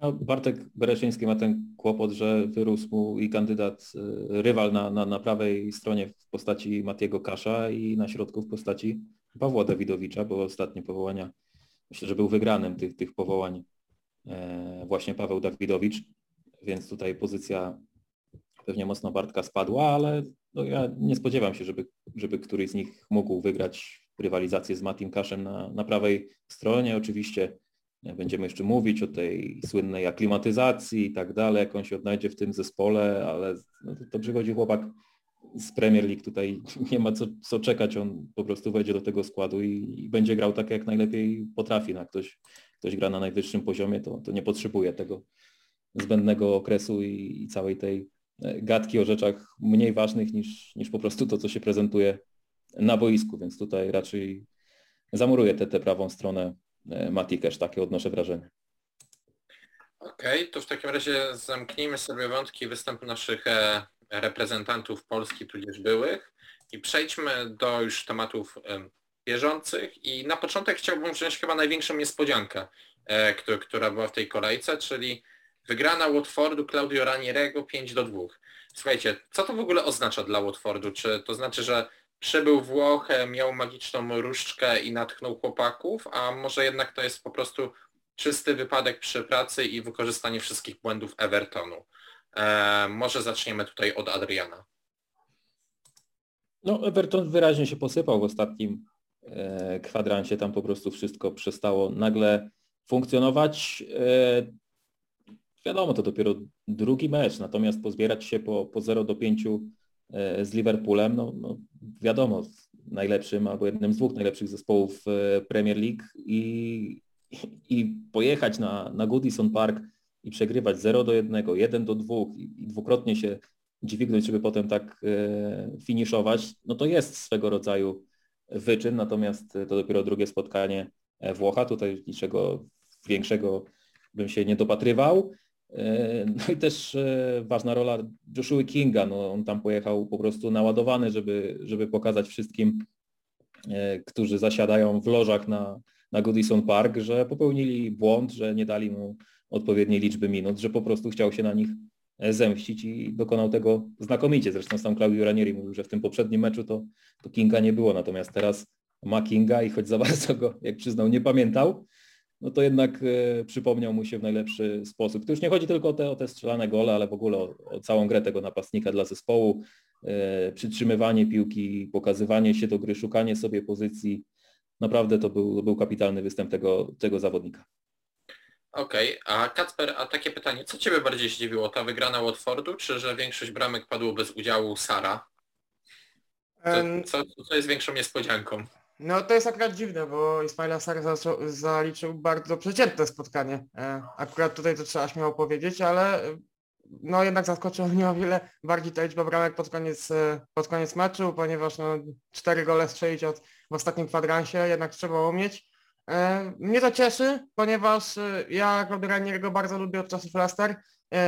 Speaker 3: No, Bartek Bereszyński ma ten kłopot, że wyrósł mu i kandydat, y, rywal na, na, na prawej stronie w postaci Matiego Kasza i na środku w postaci Pawła Dawidowicza, bo ostatnie powołania, myślę, że był wygranym tych, tych powołań e, właśnie Paweł Dawidowicz, więc tutaj pozycja pewnie mocno Bartka spadła, ale no ja nie spodziewam się, żeby, żeby któryś z nich mógł wygrać rywalizację z Matim Kaszem na, na prawej stronie. Oczywiście Będziemy jeszcze mówić o tej słynnej aklimatyzacji i tak dalej, jak on się odnajdzie w tym zespole, ale no, to przychodzi chłopak z Premier League, tutaj *laughs* nie ma co, co czekać, on po prostu wejdzie do tego składu i, i będzie grał tak, jak najlepiej potrafi. No, ktoś, ktoś gra na najwyższym poziomie, to, to nie potrzebuje tego zbędnego okresu i, i całej tej e, gadki o rzeczach mniej ważnych niż, niż po prostu to, co się prezentuje na boisku, więc tutaj raczej zamuruję tę prawą stronę E, Mati takie odnoszę wrażenie.
Speaker 1: Okej, okay, to w takim razie zamknijmy sobie wątki występu naszych e, reprezentantów Polski tudzież byłych i przejdźmy do już tematów bieżących i na początek chciałbym wziąć chyba największą niespodziankę, e, która była w tej kolejce, czyli wygrana Watfordu Claudio Ranierego 5 do 2. Słuchajcie, co to w ogóle oznacza dla Watfordu? Czy to znaczy, że przybył Włoch, miał magiczną różdżkę i natchnął chłopaków, a może jednak to jest po prostu czysty wypadek przy pracy i wykorzystanie wszystkich błędów Evertonu. E, może zaczniemy tutaj od Adriana.
Speaker 3: No Everton wyraźnie się posypał w ostatnim e, kwadrancie, tam po prostu wszystko przestało nagle funkcjonować. E, wiadomo, to dopiero drugi mecz, natomiast pozbierać się po, po 0 do 5 E, z Liverpoolem, no, no wiadomo, najlepszym albo jednym z dwóch najlepszych zespołów Premier League i, i pojechać na, na Goodison Park i przegrywać 0 do 1, 1 do 2 i, dwukrotnie się dźwignąć, żeby potem tak e, finiszować, no to jest swego rodzaju wyczyn, natomiast to dopiero drugie spotkanie e, Włocha, tutaj niczego większego bym się nie dopatrywał. E, no i też e, ważna rola Joshua Kinga, no on tam pojechał po prostu naładowany, żeby, żeby pokazać wszystkim, e, którzy zasiadają w lożach na, na Goodison Park, że popełnili błąd, że nie dali mu odpowiedniej liczby minut, że po prostu chciał się na nich zemścić i dokonał tego znakomicie. Zresztą sam Claudio Ranieri mówił, że w tym poprzednim meczu to, to Kinga nie było, natomiast teraz ma Kinga i choć za *laughs* bardzo go, jak przyznał, nie pamiętał, no to jednak e, przypomniał mu się w najlepszy sposób. To już nie chodzi tylko o te, o te strzelane gole, ale w ogóle o, o całą grę tego napastnika dla zespołu, e, przytrzymywanie piłki, pokazywanie się do gry, szukanie sobie pozycji. Naprawdę to był, był kapitalny występ tego, tego zawodnika.
Speaker 1: Okej, okay. a Kacper, a takie pytanie, co Ciebie bardziej zdziwiło, ta wygrana Watfordu, czy że większość bramek padło bez udziału Sara? Co, co, co jest większą niespodzianką?
Speaker 2: No to jest akurat dziwne, bo Ismaila Sar zaliczył bardzo przeciętne spotkanie. E, akurat tutaj to trzeba śmiało powiedzieć, ale e, no jednak zaskoczyło mnie o wiele bardziej ta liczba bramek pod koniec, e, pod koniec meczu, ponieważ no, cztery gole strzelić od, w ostatnim kwadransie jednak trzeba umieć. Mnie to cieszy, ponieważ ja Claudio Ranieriego bardzo lubię od czasów Leicester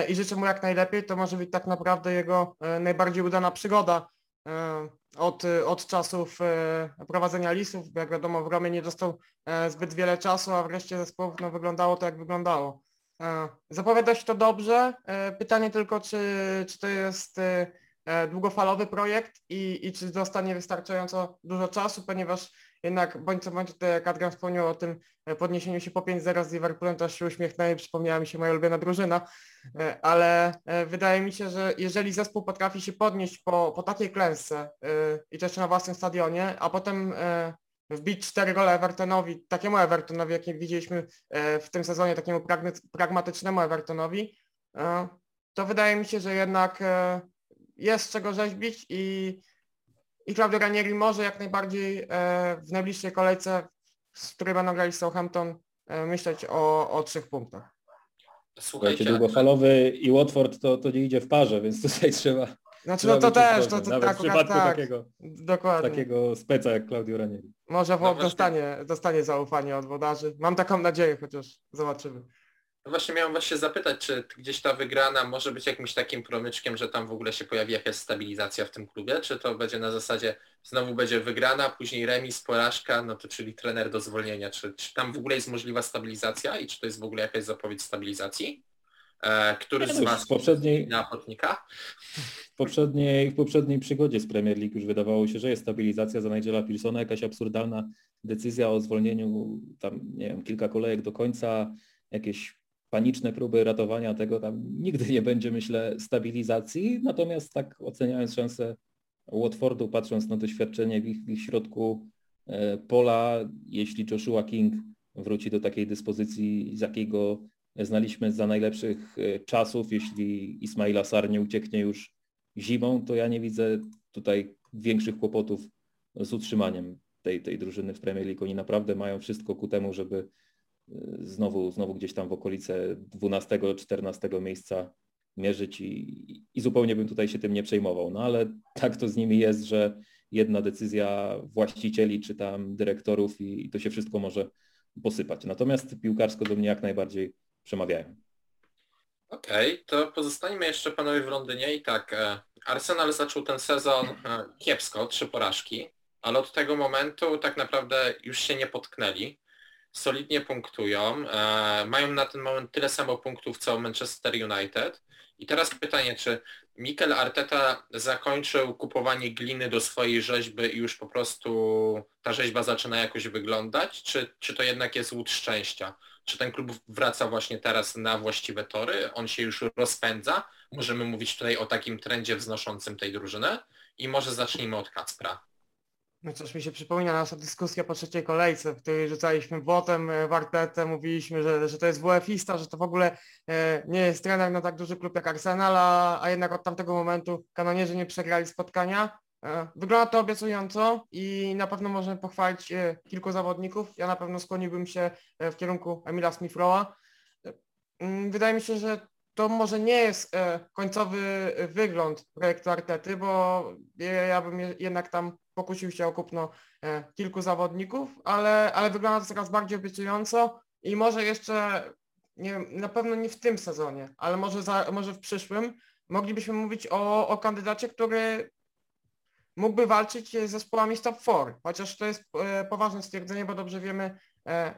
Speaker 2: i życzę mu jak najlepiej. To może być tak naprawdę jego najbardziej udana przygoda od, od czasów e, prowadzenia listów, jak wiadomo w Romie nie dostał e, zbyt wiele czasu, a wreszcie zespołów no, wyglądało to jak wyglądało. E, zapowiada się to dobrze. Pytanie tylko, czy, czy to jest długofalowy projekt i, i czy dostanie wystarczająco dużo czasu, ponieważ jednak bądź co bądź, jak Adrian wspomniał o tym e, podniesieniu się po 5-0 z Liverpoolem, to się uśmiechnęłem, przypomniała mi się moja ulubiona drużyna, e, ale e, wydaje mi się, że jeżeli zespół potrafi się podnieść po, po takiej klęsce i jeszcze na własnym stadionie, a potem wbić cztery gole Evertonowi, takiemu Evertonowi, jakim widzieliśmy w tym sezonie, takiemu pragmatycznemu Evertonowi, to wydaje mi się, że jednak jest czego rzeźbić i i Claudio Ranieri może jak najbardziej e, w najbliższej kolejce, z której będą grali Southampton, e, myśleć o, o trzech punktach.
Speaker 3: Słuchajcie, długofalowy i Watford to, to nie idzie w parze, więc tutaj *laughs* trzeba...
Speaker 2: Znaczy no to też, to, to,
Speaker 3: Nawet
Speaker 2: tak,
Speaker 3: w przypadku
Speaker 2: tak,
Speaker 3: takiego,
Speaker 2: dokładnie.
Speaker 3: takiego speca jak Claudio Ranieri.
Speaker 2: Może no dostanie, dostanie zaufanie od wodarzy. Mam taką nadzieję, chociaż zobaczymy.
Speaker 1: No właśnie miałem właśnie zapytać, czy gdzieś ta wygrana może być jakimś takim promyczkiem, że tam w ogóle się pojawi jakaś stabilizacja w tym klubie, czy to będzie na zasadzie znowu będzie wygrana, później remis, porażka, no to czyli trener do zwolnienia, czy, czy tam w ogóle jest możliwa stabilizacja i czy to jest w ogóle jakaś zapowiedź stabilizacji? E, który z Was
Speaker 3: poprzedniej,
Speaker 1: na ochotnika?
Speaker 3: W poprzedniej, w poprzedniej przygodzie z Premier League już wydawało się, że jest stabilizacja za Nigela Pilsona, jakaś absurdalna decyzja o zwolnieniu tam, nie wiem, kilka kolejek do końca, jakieś paniczne próby ratowania tego, tam nigdy nie będzie, myślę, stabilizacji. Natomiast tak oceniając szansę Watfordu, patrząc na doświadczenie w ich, w ich środku e, pola, jeśli Joshua King wróci do takiej dyspozycji, z jakiego znaliśmy za najlepszych e, czasów, jeśli Ismaila Sar nie ucieknie już zimą, to ja nie widzę tutaj większych kłopotów z utrzymaniem tej, tej drużyny w Premier League. Oni naprawdę mają wszystko ku temu, żeby znowu, znowu gdzieś tam w okolice 12-14 miejsca mierzyć i, i zupełnie bym tutaj się tym nie przejmował. No ale tak to z nimi jest, że jedna decyzja właścicieli czy tam dyrektorów i, i to się wszystko może posypać. Natomiast piłkarsko do mnie jak najbardziej przemawiają.
Speaker 1: Okej, okay, to pozostańmy jeszcze panowie w Londynie i tak, e, Arsenal zaczął ten sezon e, kiepsko, trzy porażki, ale od tego momentu tak naprawdę już się nie potknęli solidnie punktują, e, mają na ten moment tyle samo punktów co Manchester United. I teraz pytanie, czy Mikel Arteta zakończył kupowanie gliny do swojej rzeźby i już po prostu ta rzeźba zaczyna jakoś wyglądać, czy, czy to jednak jest łód szczęścia? Czy ten klub wraca właśnie teraz na właściwe tory, on się już rozpędza? Możemy mówić tutaj o takim trendzie wznoszącym tej drużyny i może zacznijmy od Kacpra.
Speaker 2: No coś mi się przypomina nasza dyskusja po trzeciej kolejce, w której rzucaliśmy błotem e, w Artetę, mówiliśmy, że, że to jest WF-ista, że to w ogóle e, nie jest trener na tak duży klub jak Arsenal, a, a jednak od tamtego momentu kanonierzy nie przegrali spotkania. E, wygląda to obiecująco i na pewno możemy pochwalić kilku zawodników. Ja na pewno skłoniłbym się w kierunku Emila Smithrowa. Mm, wydaje mi się, że to może nie jest końcowy wygląd projektu Artety, bo ja bym jednak tam pokusił się o kupno e, kilku zawodników, ale, ale wygląda to coraz bardziej obiecująco i może jeszcze, nie wiem, na pewno nie w tym sezonie, ale może, za, może w przyszłym. Moglibyśmy mówić o, o kandydacie, który mógłby walczyć z zespołami top 4, chociaż to jest e, poważne stwierdzenie, bo dobrze wiemy, e,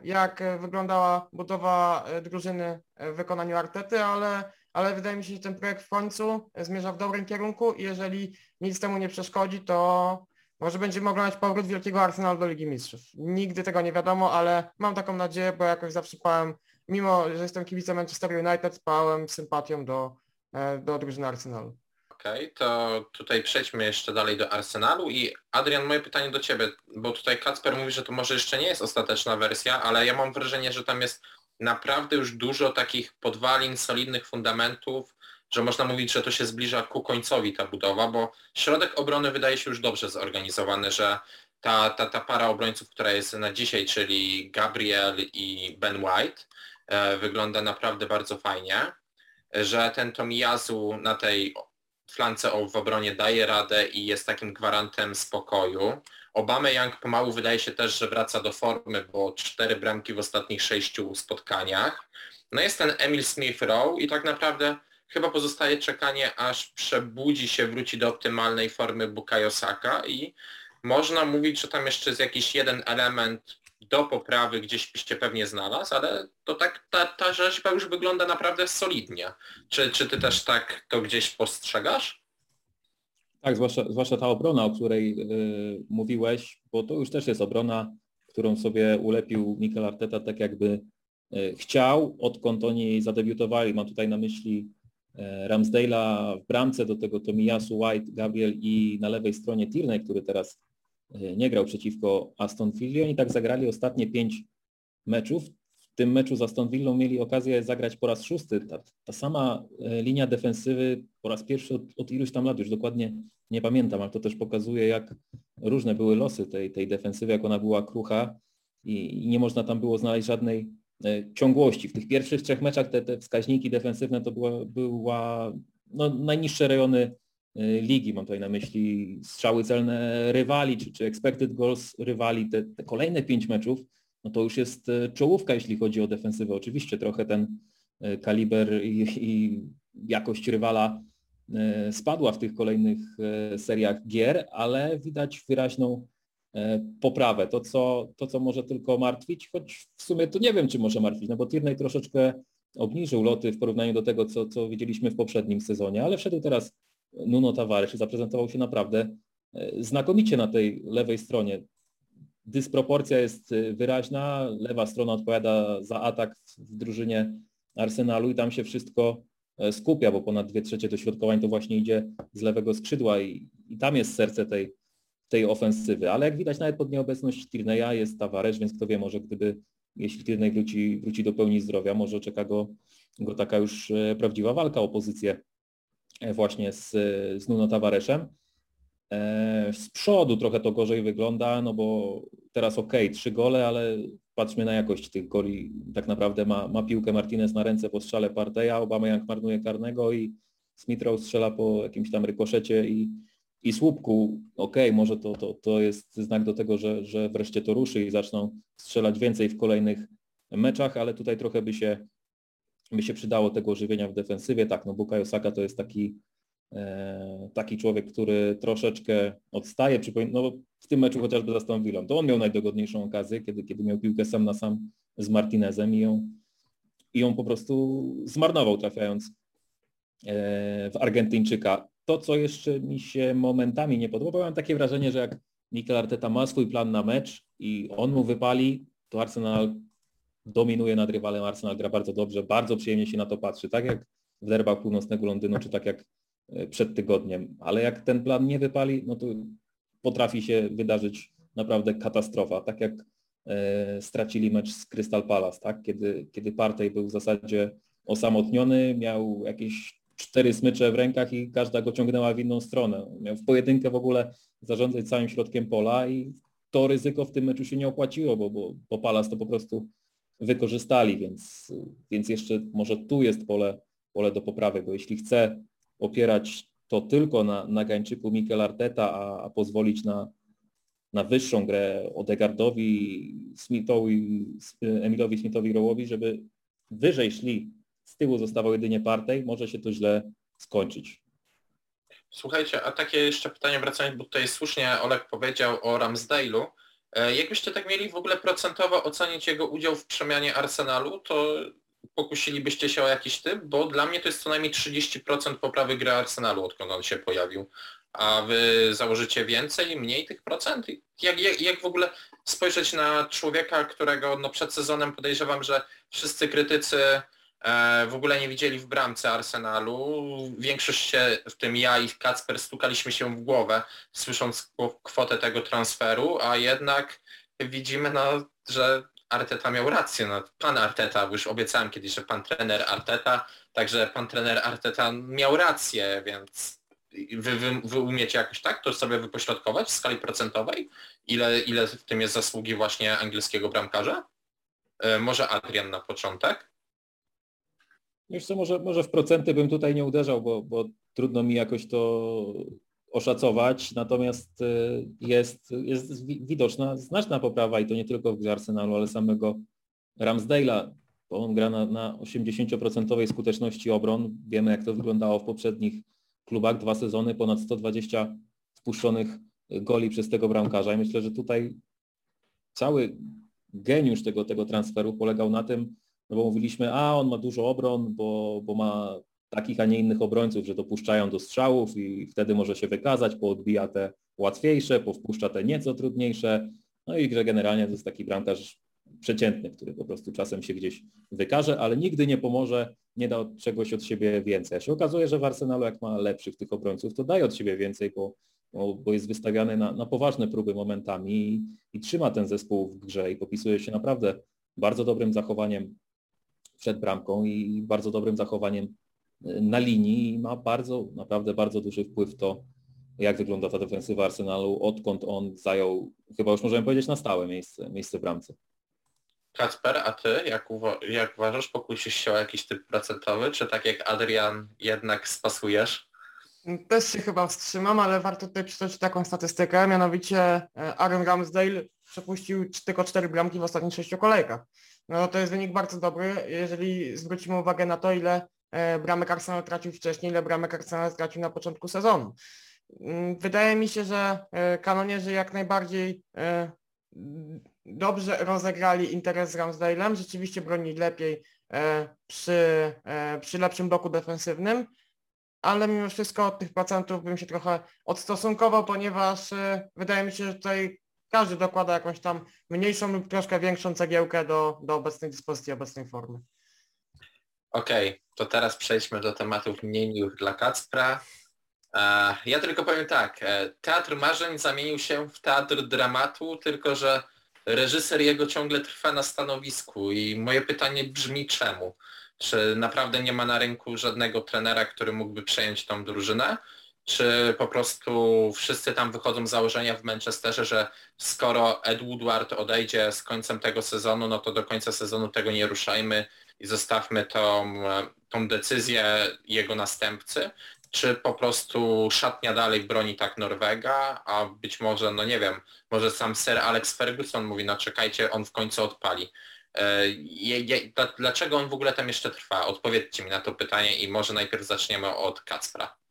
Speaker 2: jak wyglądała budowa drużyny w wykonaniu Artety, ale, ale wydaje mi się, że ten projekt w końcu zmierza w dobrym kierunku i jeżeli nic temu nie przeszkodzi, to Może będziemy oglądać powrót wielkiego Arsenalu do Ligi Mistrzów. Nigdy tego nie wiadomo, ale mam taką nadzieję, bo jakoś zawsze pałem, mimo że jestem kibicem Manchester United, pałem sympatią do, e, do drużyny Arsenalu.
Speaker 1: Okej, okay, to tutaj przejdźmy jeszcze dalej do Arsenalu i Adrian, moje pytanie do Ciebie, bo tutaj Kacper mówi, że to może jeszcze nie jest ostateczna wersja, ale ja mam wrażenie, że tam jest naprawdę już dużo takich podwalin, solidnych fundamentów, że można mówić, że to się zbliża ku końcowi ta budowa, bo środek obrony wydaje się już dobrze zorganizowany, że ta, ta, ta para obrońców, która jest na dzisiaj, czyli Gabriel i Ben White, e, wygląda naprawdę bardzo fajnie, że ten Tomiyasu na tej flance w obronie daje radę i jest takim gwarantem spokoju. Obama Young pomału wydaje się też, że wraca do formy, bo cztery bramki w ostatnich sześciu spotkaniach. No jest ten Emil Smith Rowe i tak naprawdę chyba pozostaje czekanie, aż przebudzi się, wróci do optymalnej formy Bukayo Saka i można mówić, że tam jeszcze jest jakiś jeden element do poprawy gdzieś byście pewnie znalazł, ale to tak ta, ta rzeźba już wygląda naprawdę solidnie. Czy, czy ty też tak to gdzieś postrzegasz?
Speaker 3: Tak, zwłaszcza, zwłaszcza ta obrona, o której yy, mówiłeś, bo to już też jest obrona, którą sobie ulepił Mikel Arteta tak jakby yy, chciał, odkąd oni zadebiutowali. Mam tutaj na myśli yy, Ramsdale'a w bramce, do tego Tomiyasu, White, Gabriel i na lewej stronie Tierney, który teraz nie grał przeciwko Aston Villa. Oni tak zagrali ostatnie pięć meczów. W tym meczu z Aston Villą mieli okazję zagrać po raz szósty. Ta, ta sama e, linia defensywy po raz pierwszy od, od, iluś tam lat, już dokładnie nie pamiętam, ale to też pokazuje, jak różne były losy tej, tej defensywy, jak ona była krucha i, i nie można tam było znaleźć żadnej e, ciągłości. W tych pierwszych trzech meczach te, te wskaźniki defensywne to była, była no, najniższe rejony ligi, mam tutaj na myśli strzały celne rywali, czy, czy expected goals rywali, te, te kolejne pięć meczów, no to już jest y, czołówka, jeśli chodzi o defensywę. Oczywiście trochę ten y, kaliber i, i jakość rywala spadła w tych kolejnych seriach gier, ale widać wyraźną poprawę. To co, to, co może tylko martwić, choć w sumie to nie wiem, czy może martwić, no bo Tierney troszeczkę obniżył loty w porównaniu do tego, co, co widzieliśmy w poprzednim sezonie, ale wszedł teraz Nuno Tavares zaprezentował się naprawdę e, znakomicie na tej lewej stronie. Dysproporcja jest e, wyraźna, lewa strona odpowiada za atak w drużynie Arsenalu i tam się wszystko e, skupia, bo ponad dwie trzecie dośrodkowań to właśnie idzie z lewego skrzydła i, i tam jest serce tej, tej ofensywy. Ale jak widać nawet pod nieobecność Tirneya jest Tavares, więc kto wie, może gdyby, jeśli Tierney wróci, wróci do pełni zdrowia, może czeka go, go taka już prawdziwa walka o pozycję właśnie z, z Nuno Tavareszem. E, z przodu trochę to gorzej wygląda, no bo teraz ok, trzy gole, ale patrzmy na jakość tych goli. Tak naprawdę ma, ma piłkę Martinez na ręce po strzale Parteja, Obama jak marnuje karnego i Smithrow strzela po jakimś tam rykoszecie i, i słupku. Ok, może to, to, to jest znak do tego, że, że wreszcie to ruszy i zaczną strzelać więcej w kolejnych meczach, ale tutaj trochę by się by się przydało tego żywienia w defensywie. Tak, no Bukayo Saka to jest taki, e, taki człowiek, który troszeczkę odstaje. No, w tym meczu chociażby za Aston. To on miał najdogodniejszą okazję, kiedy, kiedy miał piłkę sam na sam z Martinezem i ją, i ją po prostu zmarnował trafiając e, w Argentyńczyka. To, co jeszcze mi się momentami nie podoba, mam takie wrażenie, że jak Mikel Arteta ma swój plan na mecz i on mu wypali, to Arsenal dominuje nad rywalem, Arsenal gra bardzo dobrze, bardzo przyjemnie się na to patrzy, tak jak w derbach północnego Londynu, czy tak jak e, przed tygodniem. Ale jak ten plan nie wypali, no to potrafi się wydarzyć naprawdę katastrofa, tak jak e, stracili mecz z Crystal Palace, tak? kiedy, kiedy Partey był w zasadzie osamotniony, miał jakieś cztery smycze w rękach i każda go ciągnęła w inną stronę. Miał w pojedynkę w ogóle zarządzać całym środkiem pola i to ryzyko w tym meczu się nie opłaciło, bo, bo, bo Palace to po prostu wykorzystali, więc, więc jeszcze może tu jest pole, pole do poprawy, bo jeśli chce opierać to tylko na, na Gańczyku Mikel Arteta, a, a pozwolić na, na wyższą grę Odegardowi, Smithowi, Emilowi Smithowi Rowowi, żeby wyżej szli, z tyłu zostawał jedynie Partey, może się to źle skończyć.
Speaker 1: Słuchajcie, a takie jeszcze pytanie wracając, bo tutaj słusznie Olek powiedział o Ramsdale'u. E, jakbyście tak mieli w ogóle procentowo ocenić jego udział w przemianie Arsenalu, to pokusilibyście się o jakiś typ, bo dla mnie to jest co najmniej 30% poprawy gry Arsenalu, odkąd on się pojawił. a wy założycie więcej, mniej tych procent? Jak, jak, jak w ogóle spojrzeć na człowieka, którego no przed sezonem podejrzewam, że wszyscy krytycy w ogóle nie widzieli w bramce Arsenalu. Większość się, w tym ja i Kacper, stukaliśmy się w głowę, słysząc kwotę tego transferu, a jednak widzimy, no, że Arteta miał rację. No, pan Arteta, już obiecałem kiedyś, że pan trener Arteta, także pan trener Arteta miał rację, więc wy, wy, wy umiecie jakoś tak to sobie wypośrodkować w skali procentowej? Ile, ile w tym jest zasługi właśnie angielskiego bramkarza? E, może Adrian na początek?
Speaker 3: Wiesz co, może, może w procenty bym tutaj nie uderzał, bo, bo trudno mi jakoś to oszacować, natomiast e, jest, jest widoczna znaczna poprawa i to nie tylko w Arsenalu, ale samego Ramsdale'a, bo on gra na, na 80% skuteczności obron. Wiemy jak to wyglądało w poprzednich klubach, dwa sezony, ponad 120 wpuszczonych goli przez tego bramkarza. I myślę, że tutaj cały geniusz tego, tego transferu polegał na tym, no bo mówiliśmy, a on ma dużo obron, bo, bo ma takich, a nie innych obrońców, że dopuszczają do strzałów i wtedy może się wykazać, poodbija te łatwiejsze, powpuszcza te nieco trudniejsze, no i że generalnie to jest taki bramkarz przeciętny, który po prostu czasem się gdzieś wykaże, ale nigdy nie pomoże, nie da czegoś od siebie więcej. A się okazuje, że w Arsenalu jak ma lepszych tych obrońców, to daje od siebie więcej, bo, bo jest wystawiany na, na, poważne próby momentami i, i trzyma ten zespół w grze i popisuje się naprawdę bardzo dobrym zachowaniem przed bramką i bardzo dobrym zachowaniem e, na linii i ma bardzo, naprawdę bardzo duży wpływ w to, jak wygląda ta defensywa Arsenalu, odkąd on zajął, chyba już możemy powiedzieć, na stałe miejsce, miejsce w bramce.
Speaker 1: Kacper, a ty jak, uwa- jak uważasz, pokusisz się o jakiś typ procentowy, czy tak jak Adrian jednak spasujesz?
Speaker 2: Też się chyba wstrzymam, ale warto tutaj przytoczyć taką statystykę, mianowicie e, Aaron Ramsdale przepuścił tylko cztery bramki w ostatnich sześciu kolejkach. No to jest wynik bardzo dobry, jeżeli zwrócimy uwagę na to, ile e, bramek Arsenal tracił wcześniej, ile bramek Arsenal stracił na początku sezonu. Mm, wydaje mi się, że e, kanonierzy jak najbardziej dobrze rozegrali interes z Ramsdale'em, rzeczywiście broni lepiej e, przy, e, przy lepszym bloku defensywnym, ale mimo wszystko od tych procentów bym się trochę odstosunkował, ponieważ e, wydaje mi się, że tutaj każdy dokłada jakąś tam mniejszą lub troszkę większą cegiełkę do, do obecnej dyspozycji, obecnej formy.
Speaker 1: Okej, okay, to teraz przejdźmy do tematów mniej dla Kacpra. Ja tylko powiem tak, teatr marzeń zamienił się w teatr dramatu, tylko że reżyser jego ciągle trwa na stanowisku i moje pytanie brzmi czemu? Czy naprawdę nie ma na rynku żadnego trenera, który mógłby przejąć tą drużynę? Czy po prostu wszyscy tam wychodzą z założenia w Manchesterze, że skoro Ed Woodward odejdzie z końcem tego sezonu, no to do końca sezonu tego nie ruszajmy i zostawmy tą, tą decyzję jego następcy? czy po prostu szatnia dalej broni tak Norwega, a być może, no nie wiem, może sam Sir Alex Ferguson mówi, no czekajcie, on w końcu odpali. E, dlaczego on w ogóle tam jeszcze trwa? Odpowiedzcie mi na to pytanie i może najpierw zaczniemy od Kacpra.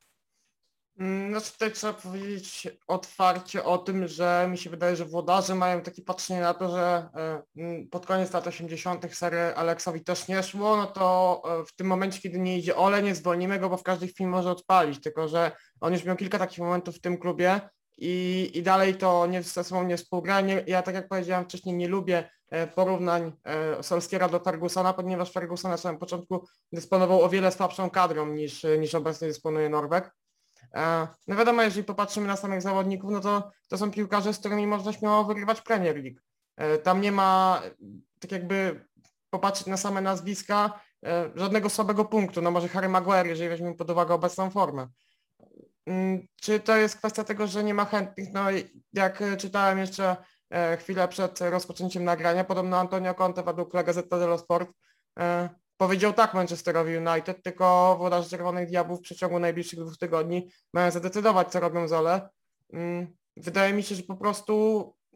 Speaker 2: Mm, no tutaj trzeba powiedzieć otwarcie o tym, że mi się wydaje, że włodarze mają takie patrzenie na to, że e, mm, pod koniec lat 80. sery Aleksowi też nie szło, no to e, w tym momencie, kiedy nie idzie Ole, nie zwolnimy go, bo w każdej chwili może odpalić, tylko że on już miał kilka takich momentów w tym klubie i, i dalej to nie, ze sobą nie współgra. Nie, ja tak jak powiedziałem wcześniej, nie lubię e, porównań Solskiera do Fergusona, ponieważ Ferguson na samym początku dysponował o wiele słabszą kadrą niż, niż obecnie dysponuje Norweg. No wiadomo, jeżeli popatrzymy na samych zawodników, no to to są piłkarze, z którymi można śmiało wygrywać Premier League. E, tam nie ma, tak jakby popatrzeć na same nazwiska, e, żadnego słabego punktu. No może Harry Maguire, jeżeli weźmiemy pod uwagę obecną formę. Mm, czy to jest kwestia tego, że nie ma chętnych? No jak czytałem jeszcze e, chwilę przed rozpoczęciem nagrania, podobno Antonio Conte według La Gazzetta dello Sport powiedział tak Manchesterowi United, tylko włodarze Czerwonych Diabłów w przeciągu najbliższych dwóch tygodni mają zadecydować, co robią z Ole. Mm, wydaje mi się, że po prostu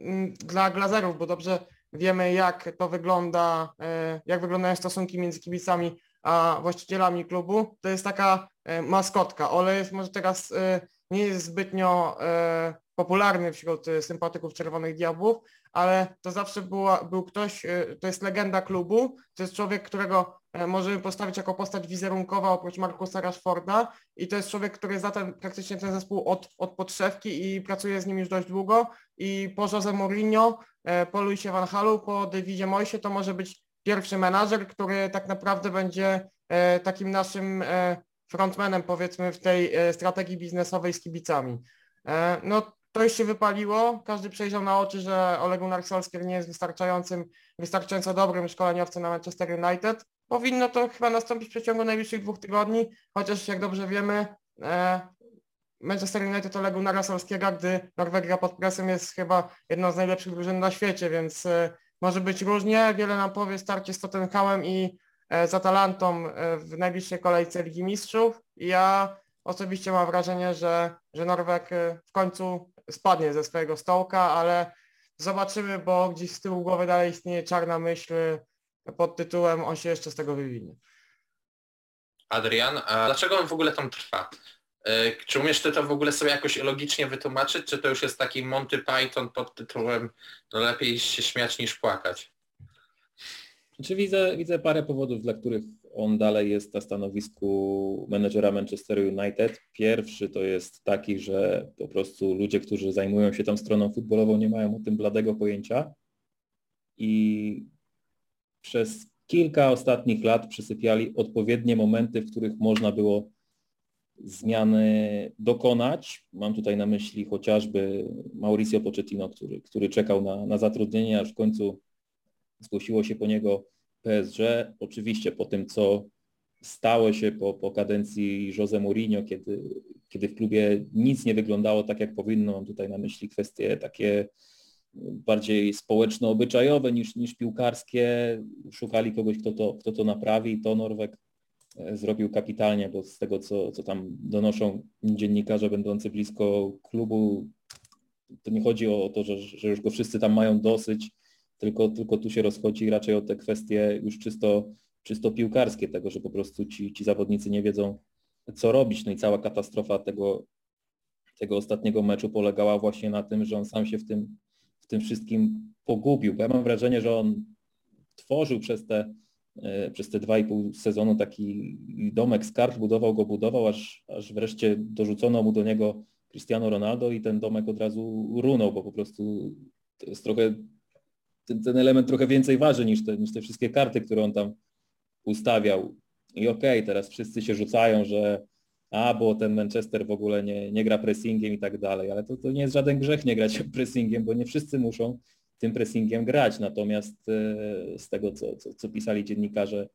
Speaker 2: mm, dla Glazerów, bo dobrze wiemy, jak to wygląda, e, jak wyglądają stosunki między kibicami a właścicielami klubu, to jest taka e, maskotka. Ole jest może teraz e, nie jest zbytnio popularny wśród sympatyków Czerwonych Diabłów, ale to zawsze była, był ktoś, to jest legenda klubu, to jest człowiek, którego możemy postawić jako postać wizerunkowa oprócz Markusa Rashforda i to jest człowiek, który zna ten, praktycznie ten zespół od, od podszewki i pracuje z nim już dość długo i po Jose Mourinho, po Luisie Van Halu, po Davidzie Moysie to może być pierwszy menadżer, który tak naprawdę będzie e, takim naszym e, frontmanem powiedzmy w tej e, strategii biznesowej z kibicami. No to już się wypaliło, każdy przejrzał na oczy, że Ole Gunnar Solskjaer nie jest wystarczającym, wystarczająco dobrym szkoleniowcem na Manchester United. Powinno to chyba nastąpić w przeciągu najbliższych dwóch tygodni, chociaż jak dobrze wiemy, Manchester United Ole Gunnara gdy Norwegia pod presem jest chyba jedną z najlepszych drużyn na świecie, więc może być różnie. Wiele nam powie starcie z Tottenhamem i e, z Atalantą e, w najbliższej kolejce Ligi Mistrzów. Ja osobiście mam wrażenie, że, że Norweg e, w końcu spadnie ze swojego stołka, ale zobaczymy, bo gdzieś z tyłu głowy dalej istnieje czarna myśl pod tytułem on się jeszcze z tego wywinie.
Speaker 1: Adrian, a dlaczego on w ogóle tam trwa? E, czy umiesz ty to w ogóle sobie jakoś logicznie wytłumaczyć, czy to już jest taki Monty Python pod tytułem no lepiej się śmiać niż płakać?
Speaker 3: Czy widzę, widzę parę powodów, dla których on dalej jest na stanowisku menedżera Manchester United. Pierwszy to jest taki, że po prostu ludzie, którzy zajmują się tą stroną futbolową nie mają o tym bladego pojęcia i przez kilka ostatnich lat przysypiali odpowiednie momenty, w których można było zmiany dokonać. Mam tutaj na myśli chociażby Mauricio Pochettino, który, który czekał na, na zatrudnienie, aż w końcu zgłosiło się po niego PSG. Oczywiście po tym, co stało się po, po kadencji Jose Mourinho, kiedy, kiedy w klubie nic nie wyglądało tak, jak powinno. Mam tutaj na myśli kwestie takie bardziej społeczno-obyczajowe niż, niż piłkarskie. Szukali kogoś, kto to, kto to naprawi i to Norweg E, zrobił kapitalnie, bo z tego, co, co tam donoszą dziennikarze będący blisko klubu, to nie chodzi o to, że, że już go wszyscy tam mają dosyć, tylko, tylko tu się rozchodzi raczej o te kwestie już czysto, czysto piłkarskie, tego, że po prostu ci, ci zawodnicy nie wiedzą, co robić. No i cała katastrofa tego, tego ostatniego meczu polegała właśnie na tym, że on sam się w tym, w tym wszystkim pogubił. Bo ja mam wrażenie, że on tworzył przez te E, przez te dwa i pół sezonu taki domek z kart, budował go, budował, aż, aż wreszcie dorzucono mu do niego Cristiano Ronaldo i ten domek od razu runął, bo po prostu to jest trochę, ten, ten element trochę więcej waży niż te, niż te wszystkie karty, które on tam ustawiał. I okej, okay, teraz wszyscy się rzucają, że a, bo ten Manchester w ogóle nie, nie gra pressingiem i tak dalej, ale to, to nie jest żaden grzech nie grać *laughs* pressingiem, bo nie wszyscy muszą tym pressingiem grać. Natomiast e, z tego, co, co, co pisali dziennikarze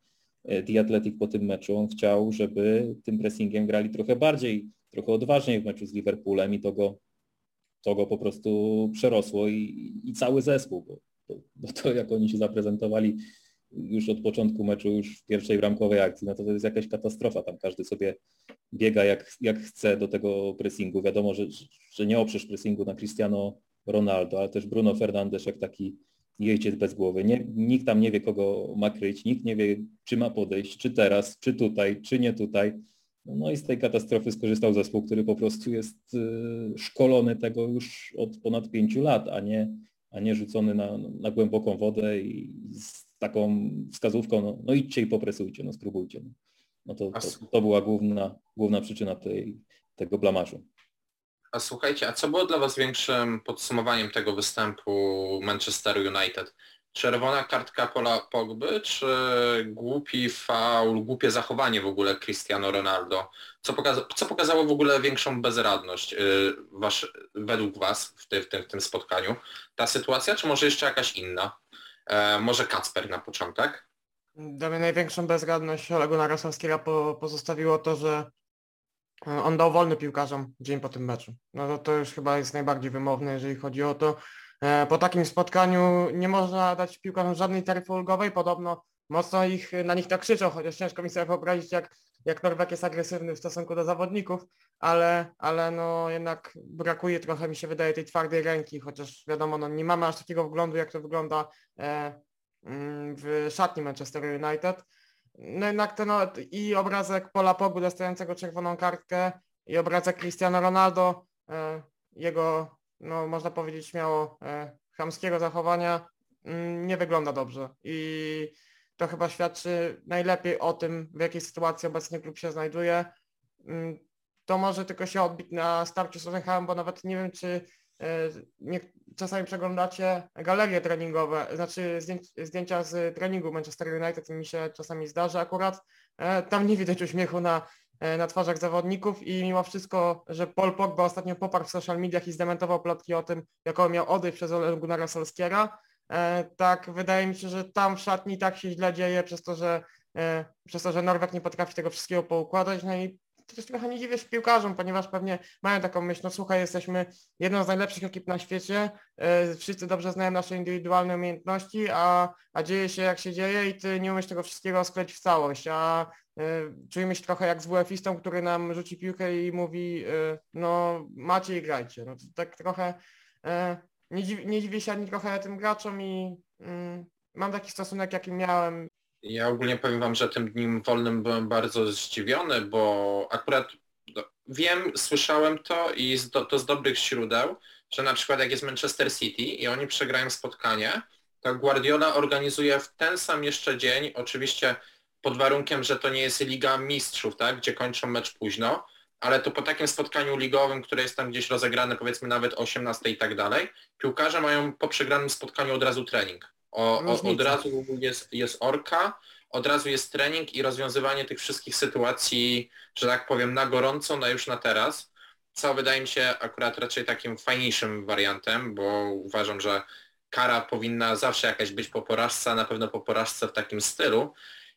Speaker 3: e, The Athletic po tym meczu, on chciał, żeby tym pressingiem grali trochę bardziej, trochę odważniej w meczu z Liverpoolem i to go, to go po prostu przerosło i, i cały zespół, bo, bo, to jak oni się zaprezentowali już od początku meczu, już w pierwszej bramkowej akcji, no to to jest jakaś katastrofa. Tam każdy sobie biega jak, jak chce do tego pressingu. Wiadomo, że, że nie oprzesz pressingu na Cristiano Ronaldo, ale też Bruno Fernandes jak taki jeździec bez głowy. Nie, nikt tam nie wie, kogo ma kryć, nikt nie wie, czy ma podejść, czy teraz, czy tutaj, czy nie tutaj. No i z tej katastrofy skorzystał zespół, który po prostu jest y, szkolony tego już od ponad pięciu lat, a nie, a nie rzucony na, na głęboką wodę i z taką wskazówką, no, no idźcie i popresujcie, no spróbujcie. No to, to, to była główna, główna przyczyna tej, tego blamażu.
Speaker 1: A słuchajcie, a co było dla Was większym podsumowaniem tego występu Manchester United? Czerwona kartka Pola Pogby, czy głupi faul, głupie zachowanie w ogóle Cristiano Ronaldo? Co, pokaza co pokazało w ogóle większą bezradność yy, wasz, według Was w, ty w, tym, w tym spotkaniu? Ta sytuacja, czy może jeszcze jakaś inna? E, może Kacper na początek?
Speaker 2: Dla mnie największą bezradność Olegu Narosowskiego po, pozostawiło to, że E, on dał wolny piłkarzom dzień po tym meczu. No to, to już chyba jest najbardziej wymowne, jeżeli chodzi o to. E, po takim spotkaniu nie można dać piłkarzom żadnej taryfy ulgowej. Podobno mocno ich na nich tak krzyczą, chociaż ciężko mi sobie wyobrazić, jak, jak Norweg jest agresywny w stosunku do zawodników, ale, ale no jednak brakuje trochę, mi się wydaje, tej twardej ręki, chociaż wiadomo, no nie mamy aż takiego wglądu, jak to wygląda e, mm, w szatni Manchester United. no jednak ten i obrazek Pola Pogu dostającego czerwoną kartkę i obrazek Cristiano Ronaldo, e, jego, no można powiedzieć śmiało, e, chamskiego zachowania mm, nie wygląda dobrze i to chyba świadczy najlepiej o tym, w jakiej sytuacji obecnie klub się znajduje. Mm, to może tylko się odbić na starciu z bo nawet nie wiem, czy E, nie, czasami przeglądacie galerie treningowe, znaczy zdjęcia z treningu Manchester United, mi się czasami zdarzy akurat. E, tam nie widać uśmiechu na, na twarzach zawodników i mimo wszystko, że Paul Pogba ostatnio poparł w social mediach i zdementował plotki o tym, jaką miał odejść przez Ole Gunnara Solskiera, tak wydaje mi się, że tam w szatni tak się źle dzieje przez to, że przez to, że Norweg nie potrafi tego wszystkiego poukładać, no i też trochę nie dziwię się piłkarzom, ponieważ pewnie mają taką myśl, no słuchaj, jesteśmy jedną z najlepszych ekip na świecie, wszyscy dobrze znają nasze indywidualne umiejętności, a, a dzieje się jak się dzieje i ty nie umiesz tego wszystkiego skleić w całość, a czujemy się trochę jak z WF-istą, który nam rzuci piłkę i mówi, yy, no macie i grajcie. No to tak trochę nie, dziw, nie dziwię się ani trochę tym graczom i mm, mam taki stosunek, jaki miałem
Speaker 1: ja ogólnie powiem Wam, że tym dniem wolnym byłem bardzo zdziwiony, bo akurat no, wiem, słyszałem to i to z dobrych źródeł, że na przykład jak jest Manchester City i oni przegrają spotkanie, to Guardiola organizuje w ten sam jeszcze dzień, oczywiście pod warunkiem, że to nie jest Liga Mistrzów, tak, gdzie kończą mecz późno, ale to po takim spotkaniu ligowym, które jest tam gdzieś rozegrane powiedzmy nawet o 18 i tak dalej, piłkarze mają po przegranym spotkaniu od razu trening. O, o, od razu jest, jest orka, od razu jest trening i rozwiązywanie tych wszystkich sytuacji, że tak powiem, na gorąco, na już na teraz, co wydaje mi się akurat raczej takim fajniejszym wariantem, bo uważam, że kara powinna zawsze jakaś być po porażce, a na pewno po porażce w takim stylu.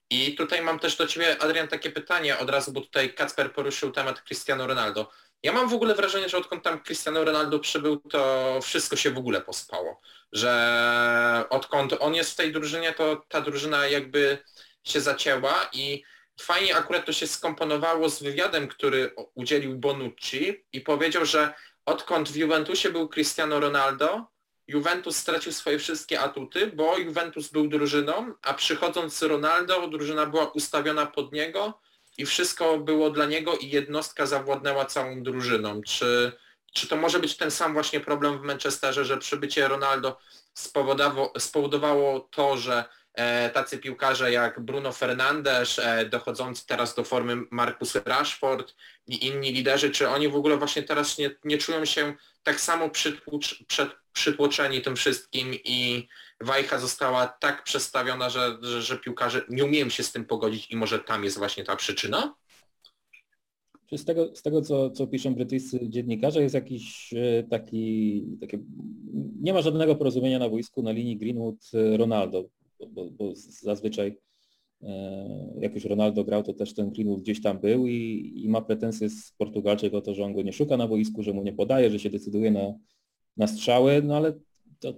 Speaker 1: I tutaj mam też do Ciebie, Adrian, takie pytanie od razu, bo tutaj Kacper poruszył temat Cristiano Ronaldo. Ja mam w ogóle wrażenie, że odkąd tam Cristiano Ronaldo przybył, to wszystko się w ogóle pospało. Że odkąd on jest w tej drużynie, to ta drużyna jakby się zacięła i fajnie akurat to się skomponowało z wywiadem, który udzielił Bonucci i powiedział, że odkąd w Juventusie był Cristiano Ronaldo, Juventus stracił swoje wszystkie atuty, bo Juventus był drużyną, a przychodząc Ronaldo, drużyna była ustawiona pod niego i wszystko było dla niego i jednostka zawładnęła całą drużyną. Czy, czy to może być ten sam właśnie problem w Manchesterze, że przybycie Ronaldo spowodowało, to, że e, tacy piłkarze jak Bruno Fernandes, e, dochodzący teraz do formy Marcus Rashford i inni liderzy, czy oni w ogóle właśnie teraz nie, nie czują się tak samo przytłucz, przed, przytłoczeni tym wszystkim i wajcha została tak przestawiona, że, że, że piłkarze nie umieją się z tym pogodzić i może tam jest właśnie ta przyczyna?
Speaker 3: Z tego, z tego co, co piszą brytyjscy dziennikarze, jest jakiś e, taki, nie ma żadnego porozumienia na boisku na linii Greenwood-Ronaldo, bo, bo, zazwyczaj e, jak już Ronaldo grał, to też ten Greenwood gdzieś tam był i, i ma pretensje z Portugalczyk o to, że on go nie szuka na boisku, że mu nie podaje, że się decyduje na, na strzały, no ale to,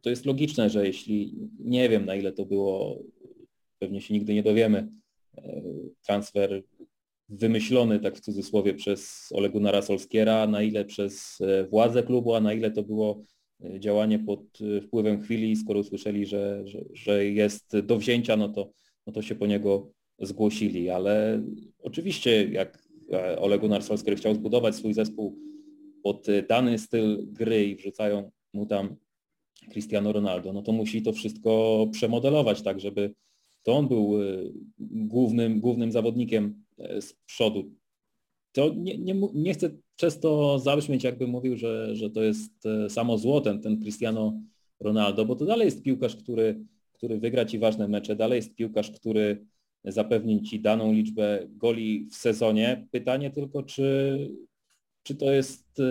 Speaker 3: to jest logiczne, że jeśli nie wiem na ile to było, pewnie się nigdy nie dowiemy, e, transfer wymyślony tak w cudzysłowie przez Ole Gunnara Solskiera, na ile przez e, władze klubu, a na ile to było e, działanie pod wpływem chwili, skoro usłyszeli, że, że, że jest do wzięcia, no to, no to się po niego zgłosili, ale oczywiście jak Ole Gunnar Solskjaer chciał zbudować swój zespół pod dany styl gry i wrzucają mu tam Cristiano Ronaldo, no to musi to wszystko przemodelować tak, żeby to on był e, głównym, głównym zawodnikiem e, z przodu. To nie, nie, nie chcę przez to zabrzmieć, jakby mówił, że, że to jest e, samo złotem ten Cristiano Ronaldo, bo to dalej jest piłkarz, który, który wygra Ci ważne mecze, dalej jest piłkarz, który zapewni Ci daną liczbę goli w sezonie. Pytanie tylko, czy, czy to jest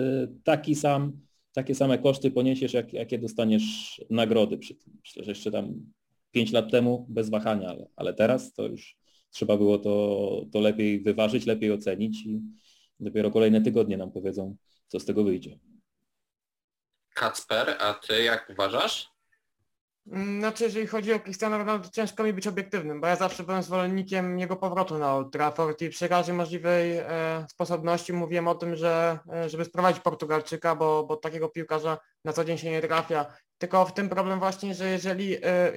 Speaker 3: taki sam takie same koszty poniesiesz, jak, jakie dostaniesz nagrody przy tym. Myślę, że jeszcze tam 5 lat temu bez wahania, ale, ale teraz to już trzeba było to, to lepiej wyważyć, lepiej ocenić i dopiero kolejne tygodnie nam powiedzą, co z tego wyjdzie.
Speaker 1: Kacper, a ty jak uważasz?
Speaker 2: Mm, Znaczy, jeżeli chodzi o Cristiano Ronaldo, ciężko mi być obiektywnym, bo ja zawsze byłem zwolennikiem jego powrotu na Old Trafford i przy każdej możliwej e, sposobności mówiłem o tym, że e, żeby sprowadzić Portugalczyka, bo, bo takiego piłkarza na co dzień się nie trafia. Tylko w tym problem właśnie, że jeżeli e,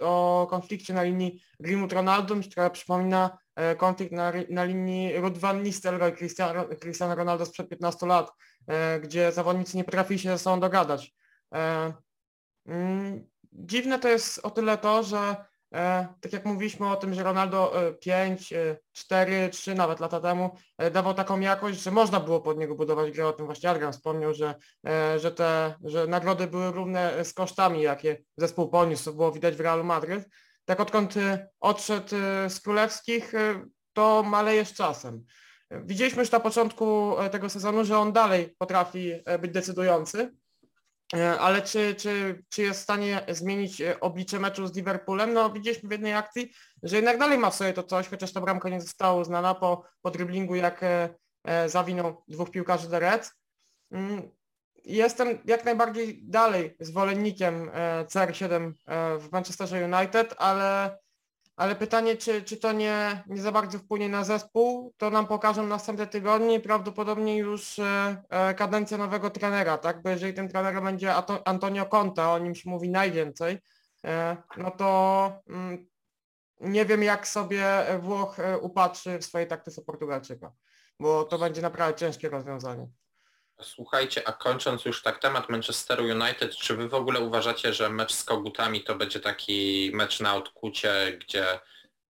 Speaker 2: o, o konflikcie na linii Greenwood-Ronaldo, mi się trochę przypomina e, konflikt na, na linii Ruud van Nistelrooy, Cristiano, Cristiano Ronaldo sprzed 15 lat, e, gdzie zawodnicy nie potrafili się ze sobą dogadać. E, mm, Dziwne to jest o tyle to, że e, tak jak mówiliśmy o tym, że Ronaldo e, 5, e, 4, 3 nawet lata temu e, dawał taką jakość, że można było pod niego budować grę, o tym właśnie Adrian wspomniał, że, e, że te że nagrody były równe z kosztami, jakie zespół poniósł, to było widać w Realu Madryt. Tak odkąd odszedł z królewskich, to maleje z czasem. Widzieliśmy już na początku tego sezonu, że on dalej potrafi być decydujący, Ale czy, czy, czy jest w stanie zmienić e, oblicze meczu z Liverpoolem? No widzieliśmy w jednej akcji, że jednak dalej ma w sobie to coś, chociaż ta bramka nie została uznana po, po driblingu, jak e, e, zawinął dwóch piłkarzy do Reds. Mm, Jestem jak najbardziej dalej zwolennikiem e, CR7 e, w Manchesterze United, ale, ale pytanie, czy, czy to nie, nie za bardzo wpłynie na zespół, to nam pokażą następne tygodnie i prawdopodobnie już e, e, kadencja nowego trenera, tak? Bo jeżeli tym trenerem będzie Antonio Conte, o nim się mówi najwięcej, e, no to mm, nie wiem jak sobie Włoch upatrzy w swojej taktyce Portugalczyka, bo to będzie naprawdę ciężkie rozwiązanie.
Speaker 1: Słuchajcie, a kończąc już tak temat Manchesteru United, czy wy w ogóle uważacie, że mecz z Kogutami to będzie taki mecz na odkucie, gdzie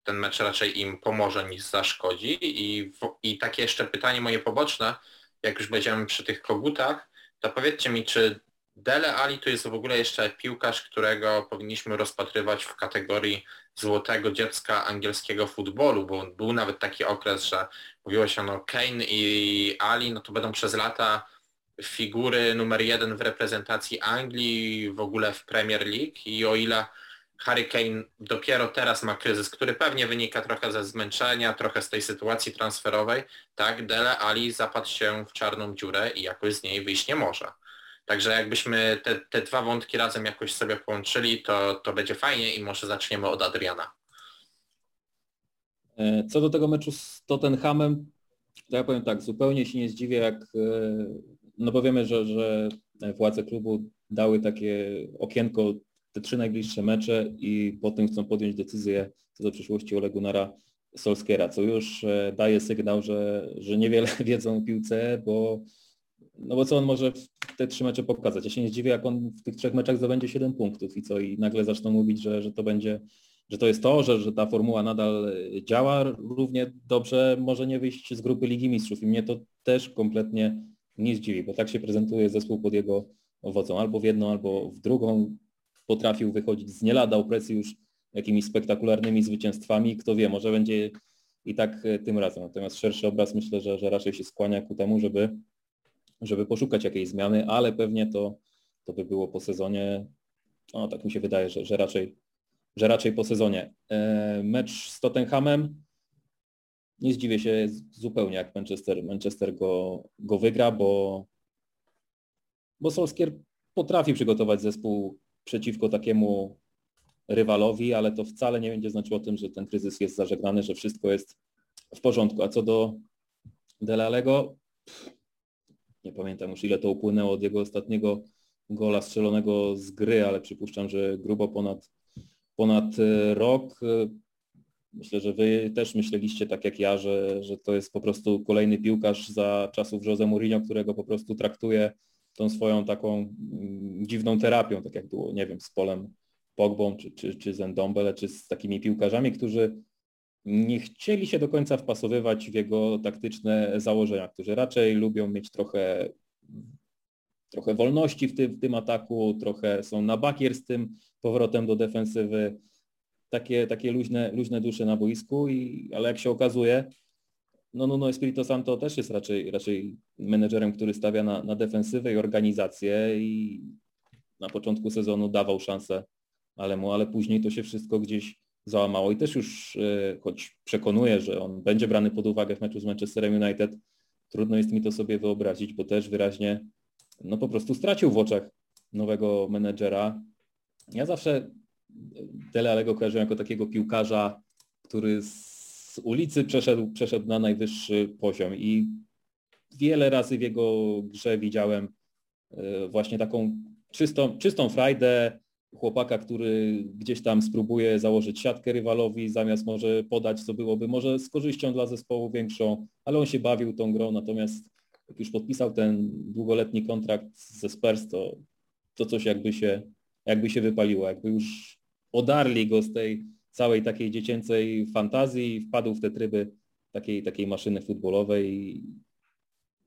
Speaker 1: ten mecz raczej im pomoże niż zaszkodzi? I, w, I takie jeszcze pytanie moje poboczne, jak już będziemy przy tych Kogutach, to powiedzcie mi, czy Dele Ali to jest w ogóle jeszcze piłkarz, którego powinniśmy rozpatrywać w kategorii złotego dziecka angielskiego futbolu, bo był nawet taki okres, że mówiło się no Kane i Ali, no to będą przez lata figury numer jeden w reprezentacji Anglii, w ogóle w Premier League i o ile Harry Kane dopiero teraz ma kryzys, który pewnie wynika trochę ze zmęczenia, trochę z tej sytuacji transferowej, tak, Dele Ali zapadł się w czarną dziurę i jakoś z niej wyjść nie może. Także jakbyśmy te, te dwa wątki razem jakoś sobie połączyli, to, to będzie fajnie i może zaczniemy od Adriana.
Speaker 3: E, Co do tego meczu z Tottenhamem, to ja powiem tak, zupełnie się nie zdziwię, jak, e, no bo wiemy, że, że władze klubu dały takie okienko, te trzy najbliższe mecze i potem chcą podjąć decyzję co do przyszłości Ole Gunnara Solskiera, co już e, daje sygnał, że, że niewiele *laughs* wiedzą o piłce, bo no bo co on może w te trzy mecze pokazać? Ja się nie zdziwię, jak on w tych trzech meczach zdobędzie 7 punktów i co, i nagle zaczną mówić, że, że to będzie że to jest to, że, że ta formuła nadal działa równie dobrze, może nie wyjść z grupy Ligi Mistrzów i mnie to też kompletnie nie zdziwi, bo tak się prezentuje zespół pod jego owocą, albo w jedną, albo w drugą. Potrafił wychodzić z nielada opresji już jakimiś spektakularnymi zwycięstwami, kto wie, może będzie i tak e, tym razem. Natomiast szerszy obraz myślę, że, że raczej się skłania ku temu, żeby, żeby poszukać jakiejś zmiany, ale pewnie to, to by było po sezonie, no tak mi się wydaje, że, że raczej że raczej po sezonie. E, Mecz z Tottenhamem, nie zdziwię się zupełnie, jak Manchester, Manchester go, go wygra, bo, bo Solskier potrafi przygotować zespół przeciwko takiemu rywalowi, ale to wcale nie będzie znaczyło o tym, że ten kryzys jest zażegnany, że wszystko jest w porządku. A co do Dele Allego, nie pamiętam już ile to upłynęło od jego ostatniego gola strzelonego z gry, ale przypuszczam, że grubo ponad ponad e, rok. Myślę, że wy też myśleliście tak jak ja, że, że to jest po prostu kolejny piłkarz za czasów Jose Mourinho, którego po prostu traktuje tą swoją taką mm, dziwną terapią, tak jak było, nie wiem, z Polem Pogbą czy, czy, czy z Endombele, czy z takimi piłkarzami, którzy nie chcieli się do końca wpasowywać w jego taktyczne założenia, którzy raczej lubią mieć trochę trochę wolności w tym, w tym ataku, trochę są na bakier z tym powrotem do defensywy. Takie, takie luźne, luźne dusze na boisku, i, ale jak się okazuje, no Nuno Espirito Santo też jest raczej, raczej menedżerem, który stawia na, na defensywę i organizację i na początku sezonu dawał szansę Alemu, ale później to się wszystko gdzieś załamało. I też już, e, choć przekonuję, że on będzie brany pod uwagę w meczu z Manchesterem United, trudno jest mi to sobie wyobrazić, bo też wyraźnie no po prostu stracił w oczach nowego menedżera. Ja zawsze Dele Alego kojarzyłem jako takiego piłkarza, który z ulicy przeszedł, przeszedł na najwyższy poziom. I wiele razy w jego grze widziałem e, właśnie taką czystą, czystą frajdę chłopaka, który gdzieś tam spróbuje założyć siatkę rywalowi, zamiast może podać, co byłoby może z korzyścią dla zespołu większą, ale on się bawił tą grą, natomiast jak już podpisał ten długoletni kontrakt ze Spurs, to, to coś jakby się, jakby się wypaliło, jakby już odarli go z tej całej takiej dziecięcej fantazji wpadł w te tryby takiej, takiej maszyny futbolowej i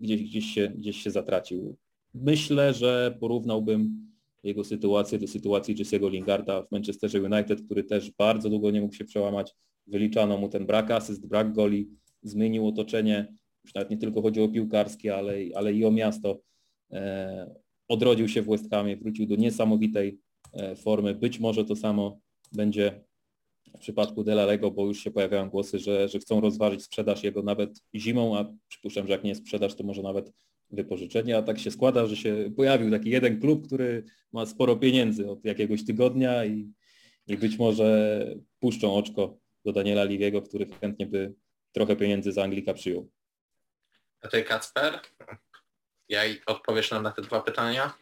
Speaker 3: gdzieś, gdzieś, się, gdzieś się zatracił. Myślę, że porównałbym jego sytuację do sytuacji Jesse'ego Lingarda w Manchesterze United, który też bardzo długo nie mógł się przełamać. Wyliczano mu ten brak asyst, brak goli, zmienił otoczenie, już nawet nie tylko chodzi o piłkarskie, ale, ale i o miasto. E, odrodził się w West Hamie, wrócił do niesamowitej formy. Być może to samo będzie w przypadku Delalego, bo już się pojawiają głosy, że, że chcą rozważyć sprzedaż jego nawet zimą, a przypuszczam, że jak nie sprzedaż, to może nawet wypożyczenie, a tak się składa, że się pojawił taki jeden klub, który ma sporo pieniędzy od jakiegoś tygodnia i, i być może puszczą oczko do Daniela Liwiego, który chętnie by trochę pieniędzy za Anglika przyjął.
Speaker 1: A ty Kacper? Ja odpowiesz nam na te dwa pytania?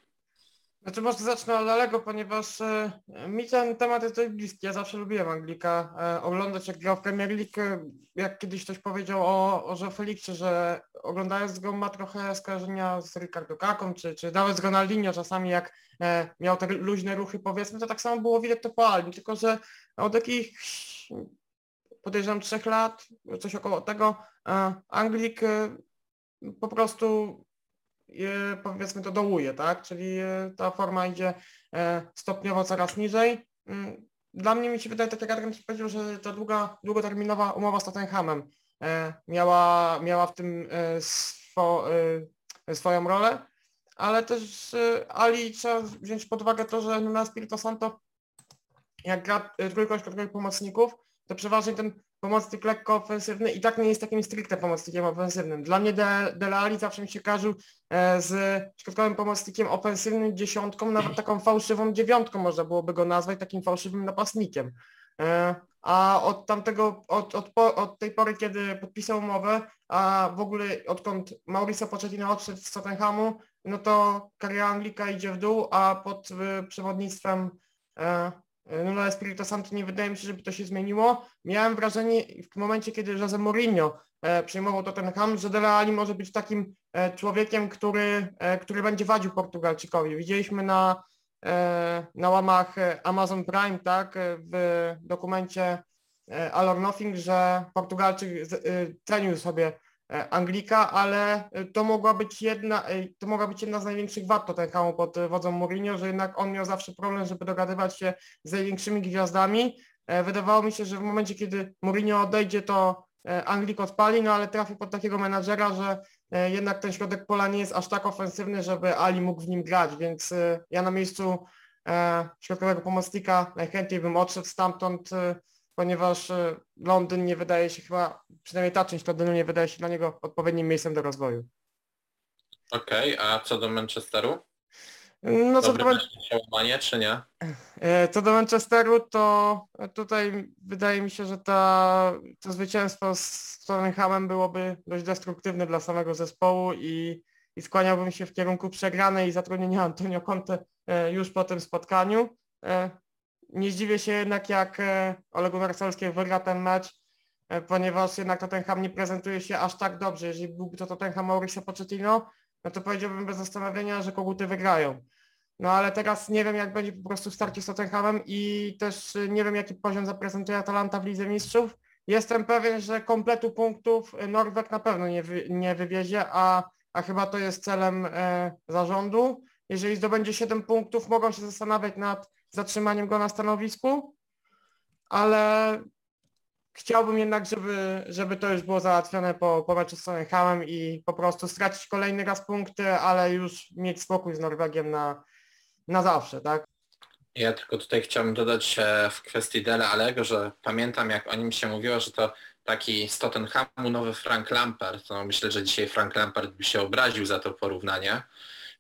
Speaker 2: Znaczy może zacznę od Alego, ponieważ e, mi ten temat jest dość bliski. Ja zawsze lubiłem Anglika e, oglądać jak grał w Premier League. Jak kiedyś ktoś powiedział o, o Joe Felixie, że oglądając go ma trochę skojarzenia z Ricardo Kaką, czy, czy nawet z Ronaldinho czasami jak e, miał te luźne ruchy powiedzmy, to tak samo było widać to po Alni, tylko że od jakichś podejrzewam trzech lat, coś około tego, e, Anglik e, po prostu powiedzmy to dołuje, tak? Czyli e, ta forma idzie e, stopniowo coraz niżej. Mm, dla mnie mi się wydaje, tak jak Adrian powiedział, że ta długa, długoterminowa umowa z Tottenhamem e, miała, miała w tym swo, swoją rolę, ale też Ali trzeba wziąć pod uwagę to, że na Spirito Santo jak gra trójką środkowych pomocników, to przeważnie ten pomocnik lekko ofensywny i tak nie jest takim stricte pomocnikiem ofensywnym. Dla mnie Dele Alli zawsze mi się kojarzył e, z środkowym pomocnikiem ofensywnym, dziesiątką, nawet taką fałszywą dziewiątką można byłoby go nazwać, takim fałszywym napastnikiem. E, a od tamtego, od, od, od tej pory, kiedy podpisał umowę, a w ogóle odkąd Mauricio Pochettino odszedł z Tottenhamu, no to kariera Anglika idzie w dół, a pod e, przewodnictwem no Espirito Santo nie wydaje mi się, żeby to się zmieniło. Miałem wrażenie w momencie, kiedy Jose Mourinho e, przejmował Tottenham, że Dele może być takim e, człowiekiem, który, e, który będzie wadził Portugalczykowi. Widzieliśmy na, e, na łamach e, Amazon Prime, tak, e, w dokumencie All or Nothing, że Portugalczyk cenił sobie E, Anglika, ale e, to mogła być jedna, e, to mogła być jedna z największych wad Tottenhamu pod wodzą Mourinho, że jednak on miał zawsze problem, żeby dogadywać się z największymi gwiazdami. Wydawało mi się, że w momencie, kiedy Mourinho odejdzie, to Anglik odpali, no ale trafił pod takiego menadżera, że jednak ten środek pola nie jest aż tak ofensywny, żeby Ali mógł w nim grać, więc ja na miejscu środkowego pomocnika najchętniej bym odszedł stamtąd ponieważ e, Londyn nie wydaje się chyba, przynajmniej ta część Londynu nie wydaje się dla niego odpowiednim miejscem do rozwoju.
Speaker 1: Okej, okay, a co do Manchesteru?
Speaker 2: No co do, Man...
Speaker 1: czy nie?
Speaker 2: E, co do Manchesteru, to tutaj wydaje mi się, że ta, to zwycięstwo z Tottenhamem byłoby dość destruktywne dla samego zespołu i, i skłaniałbym się w kierunku przegranej i zatrudnienia Antonio Conte e, już po tym spotkaniu. Nie zdziwię się jednak jak Ole Gunnar wygra ten mecz, e, ponieważ jednak Tottenham nie prezentuje się aż tak dobrze. Jeżeli byłby to Tottenham Mauricio Pochettino, no to powiedziałbym bez zastanowienia, że koguty wygrają. No ale teraz nie wiem jak będzie po prostu w starcie z Tottenhamem i też nie wiem jaki poziom zaprezentuje Atalanta w Lidze Mistrzów. Jestem pewien, że kompletu punktów Norweg na pewno nie, wy, nie wywiezie, a, a chyba to jest celem e, zarządu. Jeżeli zdobędzie 7 punktów, mogą się zastanawiać nad zatrzymaniem go na stanowisku, ale chciałbym jednak, żeby, żeby to już było załatwione po, po meczu z Tottenhamem i po prostu stracić kolejny raz punkty, ale już mieć spokój z Norwegiem na, na zawsze, tak?
Speaker 1: Ja tylko tutaj chciałbym dodać w kwestii Dele Alego, że pamiętam jak o nim się mówiło, że to taki z Tottenhamu nowy Frank Lampard. No myślę, że dzisiaj Frank Lampard by się obraził za to porównanie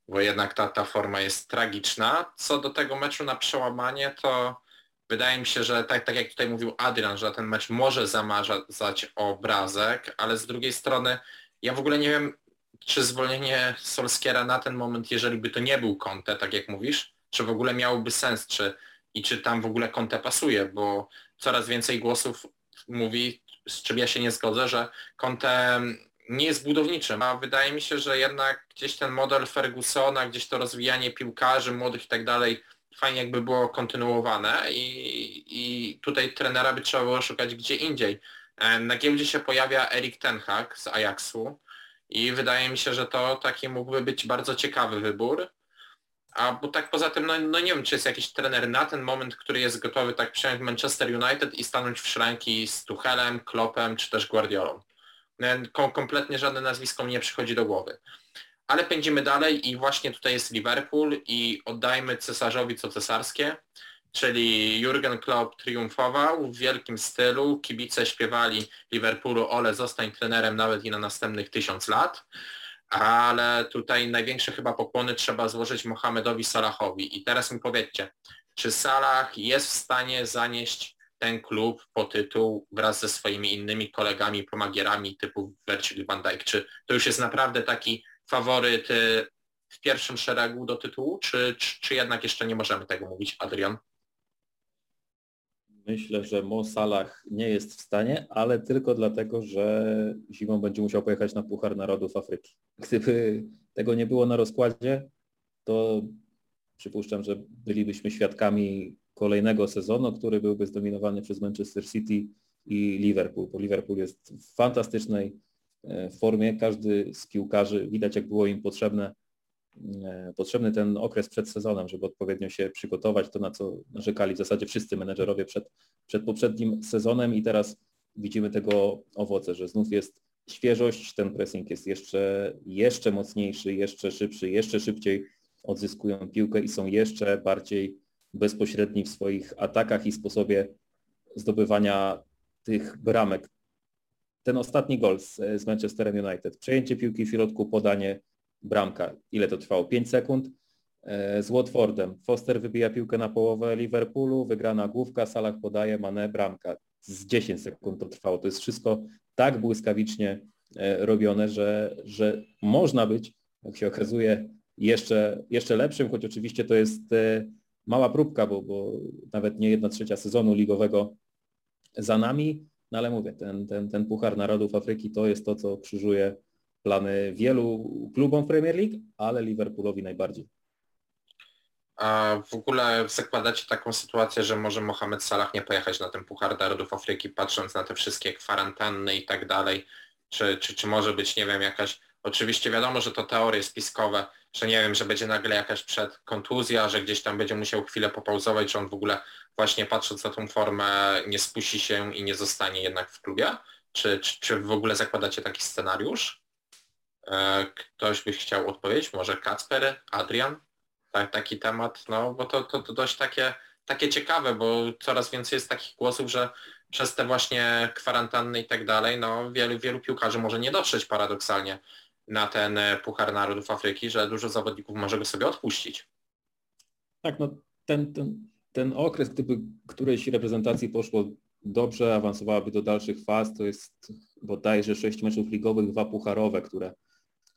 Speaker 1: bo jednak ta, ta forma jest tragiczna. Co do tego meczu na przełamanie, to wydaje mi się, że tak, tak jak tutaj mówił Adrian, że ten mecz może zamazać obrazek, ale z drugiej strony ja w ogóle nie wiem, czy zwolnienie Solskiera na ten moment, jeżeli by to nie był Conte, tak jak mówisz, czy w ogóle miałoby sens, czy i czy tam w ogóle Conte pasuje, bo coraz więcej głosów mówi, z czym ja się nie zgodzę, że Conte nie jest budowniczym, a wydaje mi się, że jednak gdzieś ten model Fergusona, gdzieś to rozwijanie piłkarzy młodych i tak dalej, fajnie jakby było kontynuowane i, i tutaj trenera by trzeba było szukać gdzie indziej. E, na giełdzie się pojawia Erik Ten Hag z Ajaxu i wydaje mi się, że to taki mógłby być bardzo ciekawy wybór. A bo tak poza tym, no, no, nie wiem, czy jest jakiś trener na ten moment, który jest gotowy tak przejąć Manchester United i stanąć w szranki z Tuchelem, Kloppem czy też Guardiolą. Kom kompletnie żadne nazwisko mi nie przychodzi do głowy. Ale pędzimy dalej i właśnie tutaj jest Liverpool i oddajmy cesarzowi co cesarskie, czyli Jurgen Klopp triumfował w wielkim stylu, kibice śpiewali Liverpoolu ole zostań trenerem nawet i na następnych tysiąc lat ale tutaj największe chyba pokłony trzeba złożyć Mohamedowi Salahowi. I teraz mi powiedzcie, czy Salah jest w stanie zanieść ten klub po tytuł wraz ze swoimi innymi kolegami, pomagierami typu Virgil van Dijk? Czy to już jest naprawdę taki faworyt y, w pierwszym szeregu do tytułu, czy, czy, czy jednak jeszcze nie możemy tego mówić, Adrian?
Speaker 3: Myślę, że Mo Salah nie jest w stanie, ale tylko dlatego, że zimą będzie musiał pojechać na Puchar Narodów Afryki. Gdyby tego nie było na rozkładzie, to przypuszczam, że bylibyśmy świadkami kolejnego sezonu, który byłby zdominowany przez Manchester City i Liverpool, bo Liverpool jest w fantastycznej e, formie. Każdy z piłkarzy, widać jak było im potrzebne E, potrzebny ten okres przed sezonem, żeby odpowiednio się przygotować, to na co narzekali w zasadzie wszyscy menedżerowie przed, przed poprzednim sezonem i teraz widzimy tego owoce, że znów jest świeżość, ten pressing jest jeszcze, jeszcze mocniejszy, jeszcze szybszy, jeszcze szybciej odzyskują piłkę i są jeszcze bardziej bezpośredni w swoich atakach i sposobie zdobywania tych bramek. Ten ostatni gol z, z Manchesterem United, przejęcie piłki w środku, podanie, bramka. Ile to trwało? 5 sekund. E, z Watfordem. Foster wybija piłkę na połowę Liverpoolu, wygrana główka, Salah podaje, Mane bramka. Z 10 sekund to trwało. To jest wszystko tak błyskawicznie e, robione, że, że można być, jak się okazuje, jeszcze, jeszcze lepszym, choć oczywiście to jest e, mała próbka, bo, bo nawet nie jedna trzecia sezonu ligowego za nami, no ale mówię, ten, ten, ten Puchar Narodów Afryki to jest to, co krzyżuje plany wielu klubom Premier League, ale Liverpoolowi najbardziej.
Speaker 1: A w ogóle zakładacie taką sytuację, że może Mohamed Salah nie pojechać na ten Puchar Narodów Afryki, patrząc na te wszystkie kwarantanny i tak dalej, czy, czy, czy może być, nie wiem, jakaś, oczywiście wiadomo, że to teorie spiskowe, że nie wiem, że będzie nagle jakaś przedkontuzja, że gdzieś tam będzie musiał chwilę popauzować, że on w ogóle właśnie patrząc na tą formę nie spuści się i nie zostanie jednak w klubie? Czy, czy, czy w ogóle zakładacie taki scenariusz? E, ktoś by chciał odpowiedzieć? Może Kacper, Adrian? Tak, taki temat, no bo to, to, to dość takie, takie ciekawe, bo coraz więcej jest takich głosów, że przez te właśnie kwarantanny i tak dalej, no wielu, wielu piłkarzy może nie dotrzeć paradoksalnie na ten e, Puchar Narodów Afryki, że dużo zawodników może go sobie odpuścić.
Speaker 3: Tak, no ten, ten, ten okres, gdyby którejś reprezentacji poszło dobrze, awansowałaby do dalszych faz, to jest bodajże sześć meczów ligowych, dwa pucharowe, które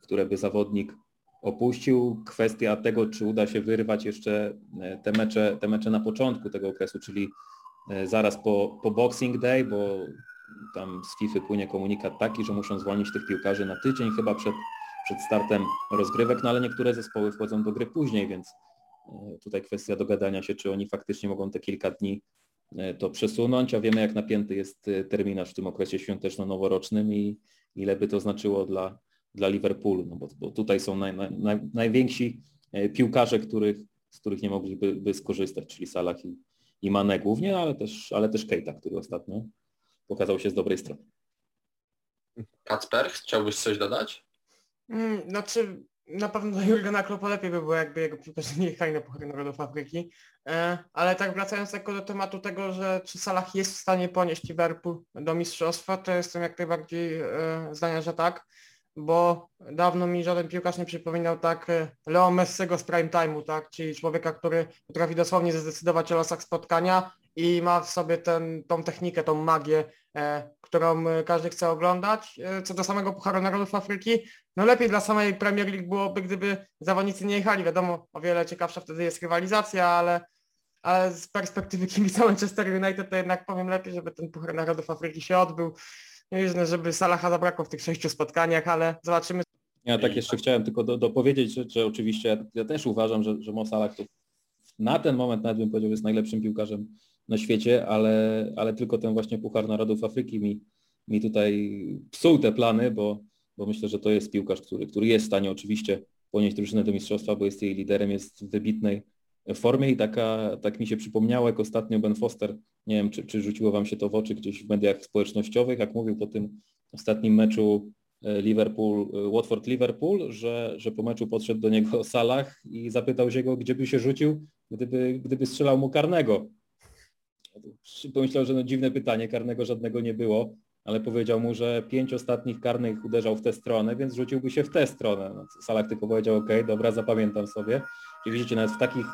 Speaker 3: które by zawodnik opuścił. Kwestia tego, czy uda się wyrwać jeszcze e, te mecze, te mecze na początku tego okresu, czyli e, zaraz po, po Boxing Day, bo tam z FIFA płynie komunikat taki, że muszą zwolnić tych piłkarzy na tydzień chyba przed, przed startem rozgrywek, no ale niektóre zespoły wchodzą do gry później, więc e, tutaj kwestia dogadania się, czy oni faktycznie mogą te kilka dni to przesunąć, a wiemy jak napięty jest terminarz w tym okresie świąteczno-noworocznym i ile by to znaczyło dla, dla Liverpoolu, no bo, bo tutaj są naj, naj, najwięksi e, piłkarze, których, z których nie mogliby by skorzystać, czyli Salah i, i Mane głównie, ale też, ale też Keita, który ostatnio pokazał się z dobrej strony.
Speaker 1: Kacper, chciałbyś coś dodać?
Speaker 2: Hmm, znaczy na pewno dla Jurgena Kloppa lepiej by było, jakby jego piłkarze nie jechali na Puchar Narodów Afryki. E, ale tak wracając tylko do tematu tego, że czy Salah jest w stanie ponieść Liverpool do mistrzostwa, to jestem jak najbardziej e, zdania, że tak. bo dawno mi żaden piłkarz nie przypominał tak e, Leo Messiego z prime time'u, tak? Czyli człowieka, który potrafi dosłownie zdecydować o losach spotkania i ma w sobie ten, tą technikę, tą magię, e, którą e, każdy chce oglądać. E, co do samego Pucharu Narodów Afryki, no lepiej dla samej Premier League byłoby, gdyby zawodnicy nie jechali. Wiadomo, o wiele ciekawsza wtedy jest rywalizacja, ale, ale z perspektywy kibica *laughs* Manchester United to jednak powiem lepiej, żeby ten Puchar Narodów Afryki się odbył. Nie żeby Salaha zabrakło w tych sześciu spotkaniach, ale zobaczymy.
Speaker 3: Ja tak jeszcze chciałem tylko do, dopowiedzieć, że, że oczywiście ja, ja, też uważam, że, że Mo Salah to na ten moment nawet bym powiedział jest najlepszym piłkarzem na świecie, ale, ale tylko ten właśnie Puchar Narodów Afryki mi, mi tutaj psuł te plany, bo, bo myślę, że to jest piłkarz, który, który jest w stanie oczywiście ponieść drużynę do mistrzostwa, bo jest jej liderem, jest w wybitnej formie i taka, tak mi się przypomniało, jak ostatnio Ben Foster, nie wiem, czy, czy rzuciło Wam się to w oczy gdzieś w mediach społecznościowych, jak mówił po tym ostatnim meczu e, Liverpool, e, Watford-Liverpool, że, że po meczu podszedł do niego *laughs* Salah i zapytał się go, gdzie by się rzucił, gdyby, gdyby strzelał mu karnego. Pomyślał, że no dziwne pytanie, karnego żadnego nie było, ale powiedział mu, że pięć ostatnich karnych uderzał w tę stronę, więc rzuciłby się w tę stronę. No, Salak tylko powiedział, ok, dobra, zapamiętam sobie. I widzicie, nawet w takich,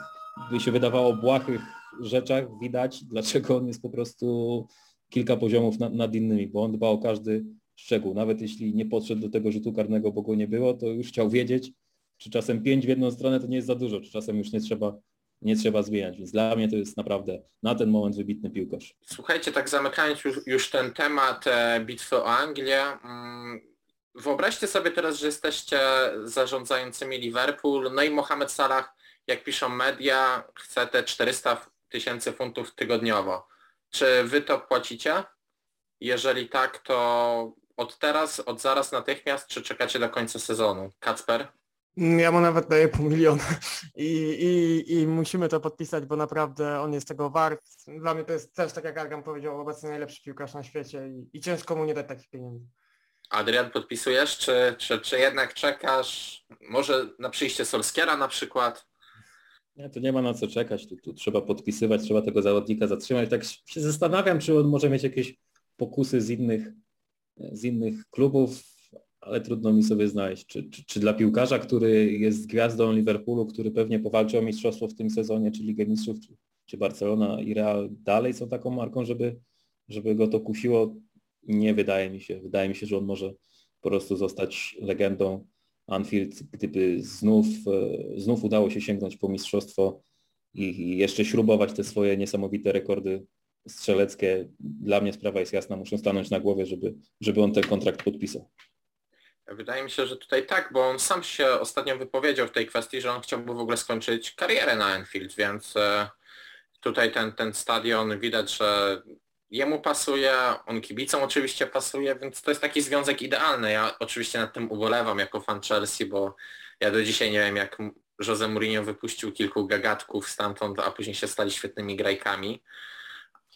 Speaker 3: by się wydawało, błahych rzeczach widać, dlaczego on jest po prostu kilka poziomów nad, nad innymi, bo on dba o każdy szczegół. Nawet jeśli nie podszedł do tego rzutu karnego, bo go nie było, to już chciał wiedzieć, czy czasem pięć w jedną stronę to nie jest za dużo, czy czasem już nie trzeba nie trzeba zmieniać. Więc dla mnie to jest naprawdę na ten moment wybitny piłkarz.
Speaker 1: Słuchajcie, tak zamykając już, już ten temat e, bitwy o Anglię, mm, wyobraźcie sobie teraz, że jesteście zarządzającymi Liverpool, no i Mohamed Salah, jak piszą media, chce te 400 tysięcy funtów tygodniowo. Czy wy to płacicie? Jeżeli tak, to od teraz, od zaraz natychmiast, czy czekacie do końca sezonu? Kacper?
Speaker 2: Ja mu nawet daję pół miliona I, i, i musimy to podpisać, bo naprawdę on jest tego wart. Dla mnie to jest też, tak jak Argan powiedział, obecnie najlepszy piłkarz na świecie i, i ciężko mu nie dać takich pieniędzy.
Speaker 1: Adrian, podpisujesz, czy, czy, czy jednak czekasz? Może na przyjście Solskiera na przykład?
Speaker 3: Nie, to nie ma na co czekać, tu, tu trzeba podpisywać, trzeba tego zawodnika zatrzymać. Tak się zastanawiam, czy on może mieć jakieś pokusy z innych, z innych klubów ale trudno mi sobie znaleźć, czy, czy, czy, dla piłkarza, który jest gwiazdą Liverpoolu, który pewnie powalczy o mistrzostwo w tym sezonie, czy Ligę Mistrzów, czy, czy Barcelona i Real dalej są taką marką, żeby, żeby go to kusiło? Nie wydaje mi się. Wydaje mi się, że on może po prostu zostać legendą Anfield, gdyby znów, e, znów udało się sięgnąć po mistrzostwo i, jeszcze śrubować te swoje niesamowite rekordy strzeleckie. Dla mnie sprawa jest jasna, muszą stanąć na głowie, żeby, żeby on ten kontrakt podpisał.
Speaker 1: Wydaje mi się, że tutaj tak, bo on sam się ostatnio wypowiedział w tej kwestii, że on chciałby w ogóle skończyć karierę na Enfield, więc e, tutaj ten, ten stadion widać, że jemu pasuje, on kibicom oczywiście pasuje, więc to jest taki związek idealny. Ja oczywiście nad tym ubolewam jako fan Chelsea, bo ja do dzisiaj nie wiem jak Jose Mourinho wypuścił kilku gagatków stamtąd, a później się stali świetnymi grajkami.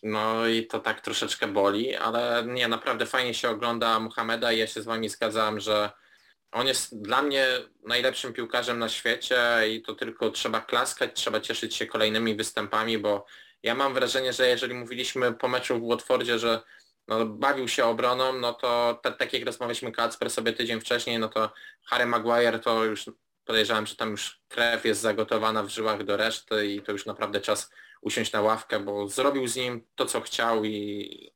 Speaker 1: No i to tak troszeczkę boli, ale nie, naprawdę fajnie się ogląda Muhameda i ja się z Wami zgadzam, że on jest dla mnie najlepszym piłkarzem na świecie i to tylko trzeba klaskać, trzeba cieszyć się kolejnymi występami, bo ja mam wrażenie, że jeżeli mówiliśmy po meczu w Watfordzie, że no, bawił się obroną, no to tak jak rozmawialiśmy Kacper sobie tydzień wcześniej, no to Harry Maguire to już podejrzewam, że tam już krew jest zagotowana w żyłach do reszty i to już naprawdę czas usiąść na ławkę, bo zrobił z nim to, co chciał i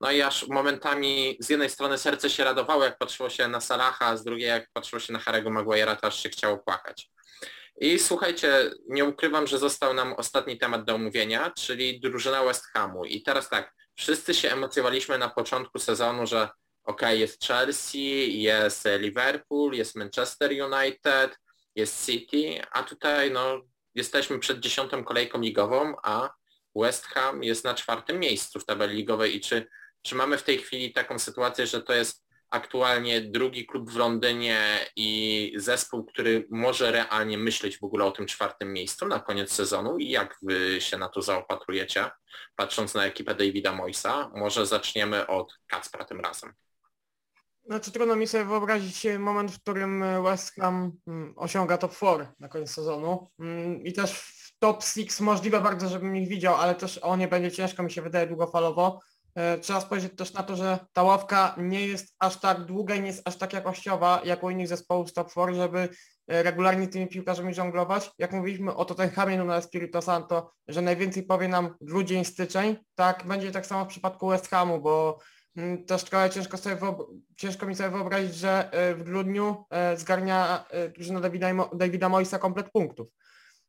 Speaker 1: no i aż momentami z jednej strony serce się radowało, jak patrzyło się na Salaha, a z drugiej jak patrzyło się na Harego Maguire'a, to aż się chciało płakać. I słuchajcie, nie ukrywam, że został nam ostatni temat do omówienia, czyli drużyna West Hamu. I teraz tak, wszyscy się emocjowaliśmy na początku sezonu, że ok, jest Chelsea, jest Liverpool, jest Manchester United, jest City, a tutaj no jesteśmy przed dziesiątą kolejką ligową, a West Ham jest na czwartym miejscu w tabeli ligowej i czy, czy mamy w tej chwili taką sytuację, że to jest aktualnie drugi klub w Londynie i zespół, który może realnie myśleć w ogóle o tym czwartym miejscu na koniec sezonu i jak wy się na to zaopatrujecie, patrząc na ekipę Davida Moisa? Może zaczniemy od Kacpra tym razem.
Speaker 2: Znaczy trudno mi sobie wyobrazić moment, w którym West Ham mm, osiąga top 4 na koniec sezonu mm, i też w top 6 możliwe bardzo, żebym ich widział, ale też o nie będzie ciężko, mi się wydaje długofalowo. e, trzeba spojrzeć też na to, że ta ławka nie jest aż tak długa i nie jest aż tak jakościowa jak u innych zespołów Top 4, żeby e, regularnie tymi piłkarzami żonglować. Jak mówiliśmy o Tottenhamie na Espirito Santo, że najwięcej powie nam grudzień, styczeń, tak będzie tak samo w przypadku West Hamu, bo też trochę ciężko, sobie ciężko mi sobie wyobrazić, że e, w grudniu zgarnia drużyna Davida, Davida Moisa komplet punktów.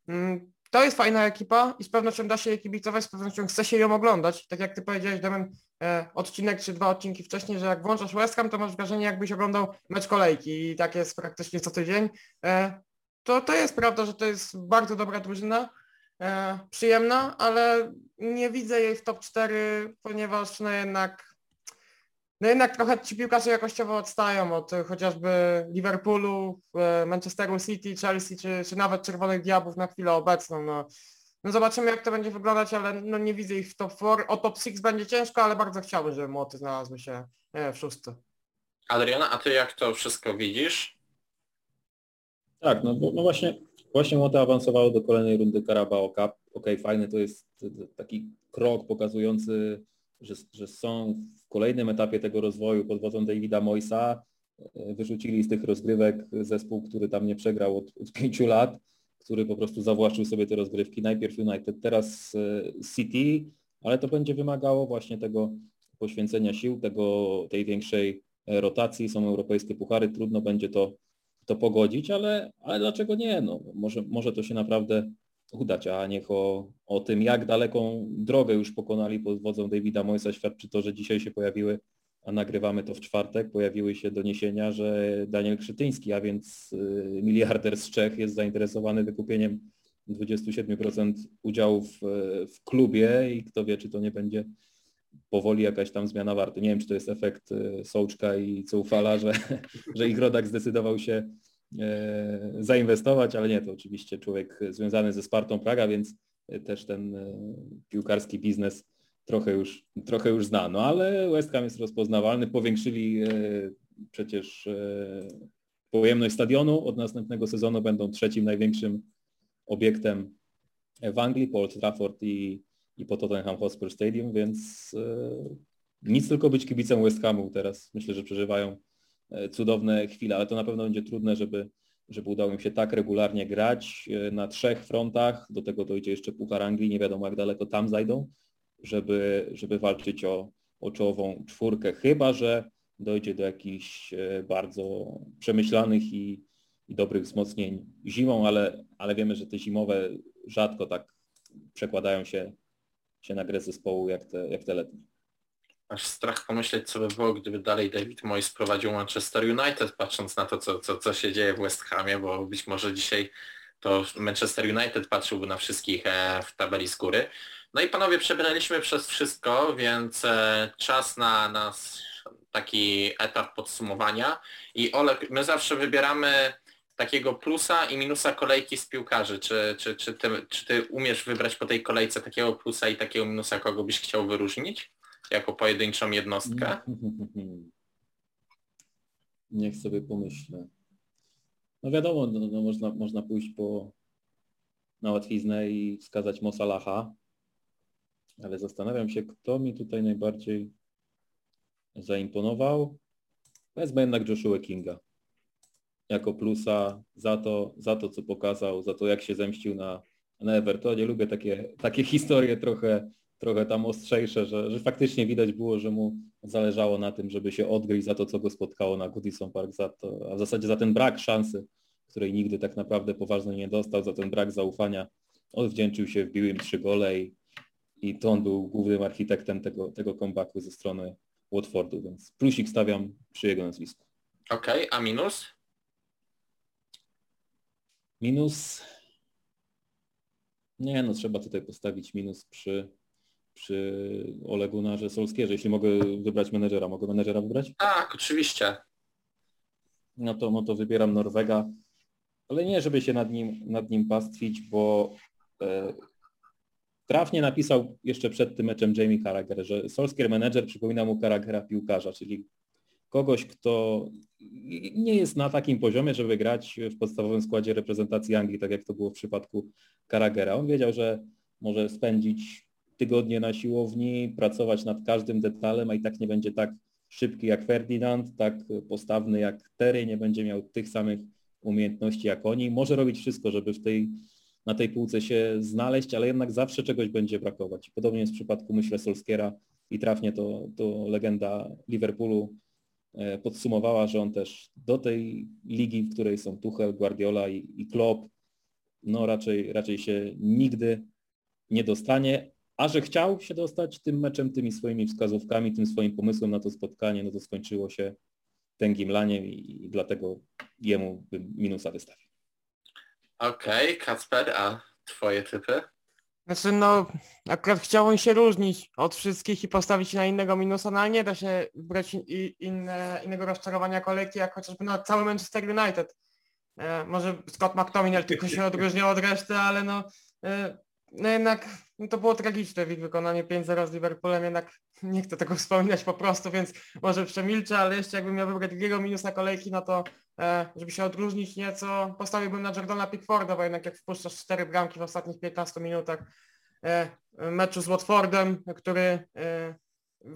Speaker 2: Mm, to jest fajna ekipa i z pewnością da się jej kibicować, z pewnością chce się ją oglądać. Tak jak ty powiedziałeś, Damian, e, odcinek czy dwa odcinki wcześniej, że jak włączasz West Ham, to masz wrażenie, jakbyś oglądał mecz kolejki i tak jest praktycznie co tydzień. E, to, to jest prawda, że to jest bardzo dobra drużyna, e, przyjemna, ale nie widzę jej w top 4, ponieważ no jednak no jednak trochę ci piłkarze jakościowo odstają od e, chociażby Liverpoolu, e, Manchesteru City, Chelsea czy, czy nawet Czerwonych Diabłów na chwilę obecną. No. no zobaczymy jak to będzie wyglądać, ale no nie widzę ich w top 4. O top 6 będzie ciężko, ale bardzo chciałbym, żeby młoty znalazły się w szóstce.
Speaker 1: Adriana, a ty jak to wszystko widzisz?
Speaker 3: Tak, no, no właśnie, właśnie młoty awansowało do kolejnej rundy Carabao Cup. Okej, okay, fajny to jest taki krok pokazujący, że, że są w kolejnym etapie tego rozwoju pod wodzą Davida Moisa e, wyrzucili z tych rozgrywek zespół, który tam nie przegrał od, od pięciu lat, który po prostu zawłaszczył sobie te rozgrywki. Najpierw United, teraz e, City, ale to będzie wymagało właśnie tego poświęcenia sił, tego, tej większej e, rotacji. Są europejskie puchary, trudno będzie to, to pogodzić, ale, ale dlaczego nie? No, może, może to się naprawdę udać, a niech o, o tym, jak daleką drogę już pokonali pod wodzą Davida Moisa świadczy to, że dzisiaj się pojawiły, a nagrywamy to w czwartek, pojawiły się doniesienia, że Daniel Krzytyński, a więc y, miliarder z Czech jest zainteresowany wykupieniem 27% udziałów w klubie i kto wie, czy to nie będzie powoli jakaś tam zmiana warty. Nie wiem, czy to jest efekt y, Sołczka i Coufala, że, *laughs* że ich rodak zdecydował się zainwestować, ale nie, to oczywiście człowiek związany ze Spartą Praga, więc też ten e, piłkarski biznes trochę już, trochę już zna. No ale West Ham jest rozpoznawalny, powiększyli e, przecież pojemność stadionu, od następnego sezonu będą trzecim największym obiektem w Anglii, po Old Trafford i, i po Tottenham Hotspur Stadium, więc nic tylko być kibicem West Hamu teraz. Myślę, że przeżywają E, cudowne chwile, ale to na pewno będzie trudne, żeby, żeby udało im się tak regularnie grać e, na trzech frontach, do tego dojdzie jeszcze Puchar Anglii, nie wiadomo jak daleko tam zajdą, żeby, żeby walczyć o, o czołową czwórkę, chyba że dojdzie do jakichś e, bardzo przemyślanych i, i dobrych wzmocnień zimą, ale, ale wiemy, że te zimowe rzadko tak przekładają się, się na grę zespołu jak te, jak te letnie.
Speaker 1: Aż strach pomyśleć, co by było, gdyby dalej David Moyes prowadził Manchester United, patrząc na to, co, co, co się dzieje w West Hamie, bo być może dzisiaj to Manchester United patrzyłby na wszystkich e, w tabeli z góry. No i panowie, przebraliśmy przez wszystko, więc e, czas na, na taki etap podsumowania. I Olek, my zawsze wybieramy takiego plusa i minusa kolejki z piłkarzy. Czy, czy, czy, ty, czy ty umiesz wybrać po tej kolejce takiego plusa i takiego minusa, kogo byś chciał wyróżnić? Jako pojedynczą jednostkę? *laughs*
Speaker 3: Niech sobie pomyślę. No wiadomo, no, no można, można pójść po na łatwiznę i wskazać Mosalaha, ale zastanawiam się, kto mi tutaj najbardziej zaimponował. Wezmę jednak Joshua Kinga jako plusa za to, za to, co pokazał, za to, jak się zemścił na, na Evertonie. Lubię takie, takie historie trochę trochę tam ostrzejsze, że, że faktycznie widać było, że mu zależało na tym, żeby się odgryźć za to, co go spotkało na Goodison Park, za to, a w zasadzie za ten brak szansy, której nigdy tak naprawdę poważnie nie dostał, za ten brak zaufania. Odwdzięczył się, wbił im trzy gole i, i to on był głównym architektem tego, tego comebacku ze strony Watfordu, więc plusik stawiam przy jego nazwisku.
Speaker 1: Okej, okay, a minus?
Speaker 3: Minus? Nie, no trzeba tutaj postawić minus przy przy Olegu Narze Solskierze. Jeśli mogę wybrać menedżera, mogę menedżera wybrać?
Speaker 1: Tak, oczywiście.
Speaker 3: No to, no to wybieram Norwega, ale nie, żeby się nad nim, nad nim pastwić, bo e, trafnie napisał jeszcze przed tym meczem Jamie Carragher, że Solskier menedżer przypomina mu Carraghera piłkarza, czyli kogoś, kto nie jest na takim poziomie, żeby grać w podstawowym składzie reprezentacji Anglii, tak jak to było w przypadku Carraghera. On wiedział, że może spędzić tygodnie na siłowni, pracować nad każdym detalem, a i tak nie będzie tak szybki jak Ferdinand, tak postawny jak Terry, nie będzie miał tych samych umiejętności jak oni. Może robić wszystko, żeby w tej, na tej półce się znaleźć, ale jednak zawsze czegoś będzie brakować. Podobnie jest w przypadku, myślę, Solskiera i trafnie to, to legenda Liverpoolu e, podsumowała, że on też do tej ligi, w której są Tuchel, Guardiola i, i Klopp, no raczej, raczej się nigdy nie dostanie, a że chciał się dostać tym meczem, tymi swoimi wskazówkami, tym swoim pomysłem na to spotkanie, no to skończyło się tęgim laniem i, i dlatego jemu bym minusa wystawił.
Speaker 1: Okej, okay, Kacper, a twoje typy?
Speaker 2: Znaczy no, akurat chciałbym się różnić od wszystkich i postawić na innego minusa, no ale nie da się brać in, inne, innego rozczarowania kolejki, jak chociażby na cały Manchester United. E, może Scott McTominay tylko się odróżniał od reszty, ale no, e, no jednak no to było tragiczne w ich wykonaniu 5-0 z Liverpoolem, jednak nie chcę tego wspominać po prostu, więc może przemilczę, ale jeszcze jakbym miał wybrać drugiego minusa kolejki, no to e, żeby się odróżnić nieco, postawiłbym na Jordana Pickforda, bo jednak jak wpuszczasz cztery bramki w ostatnich 15 minutach e, meczu z Watfordem, który e,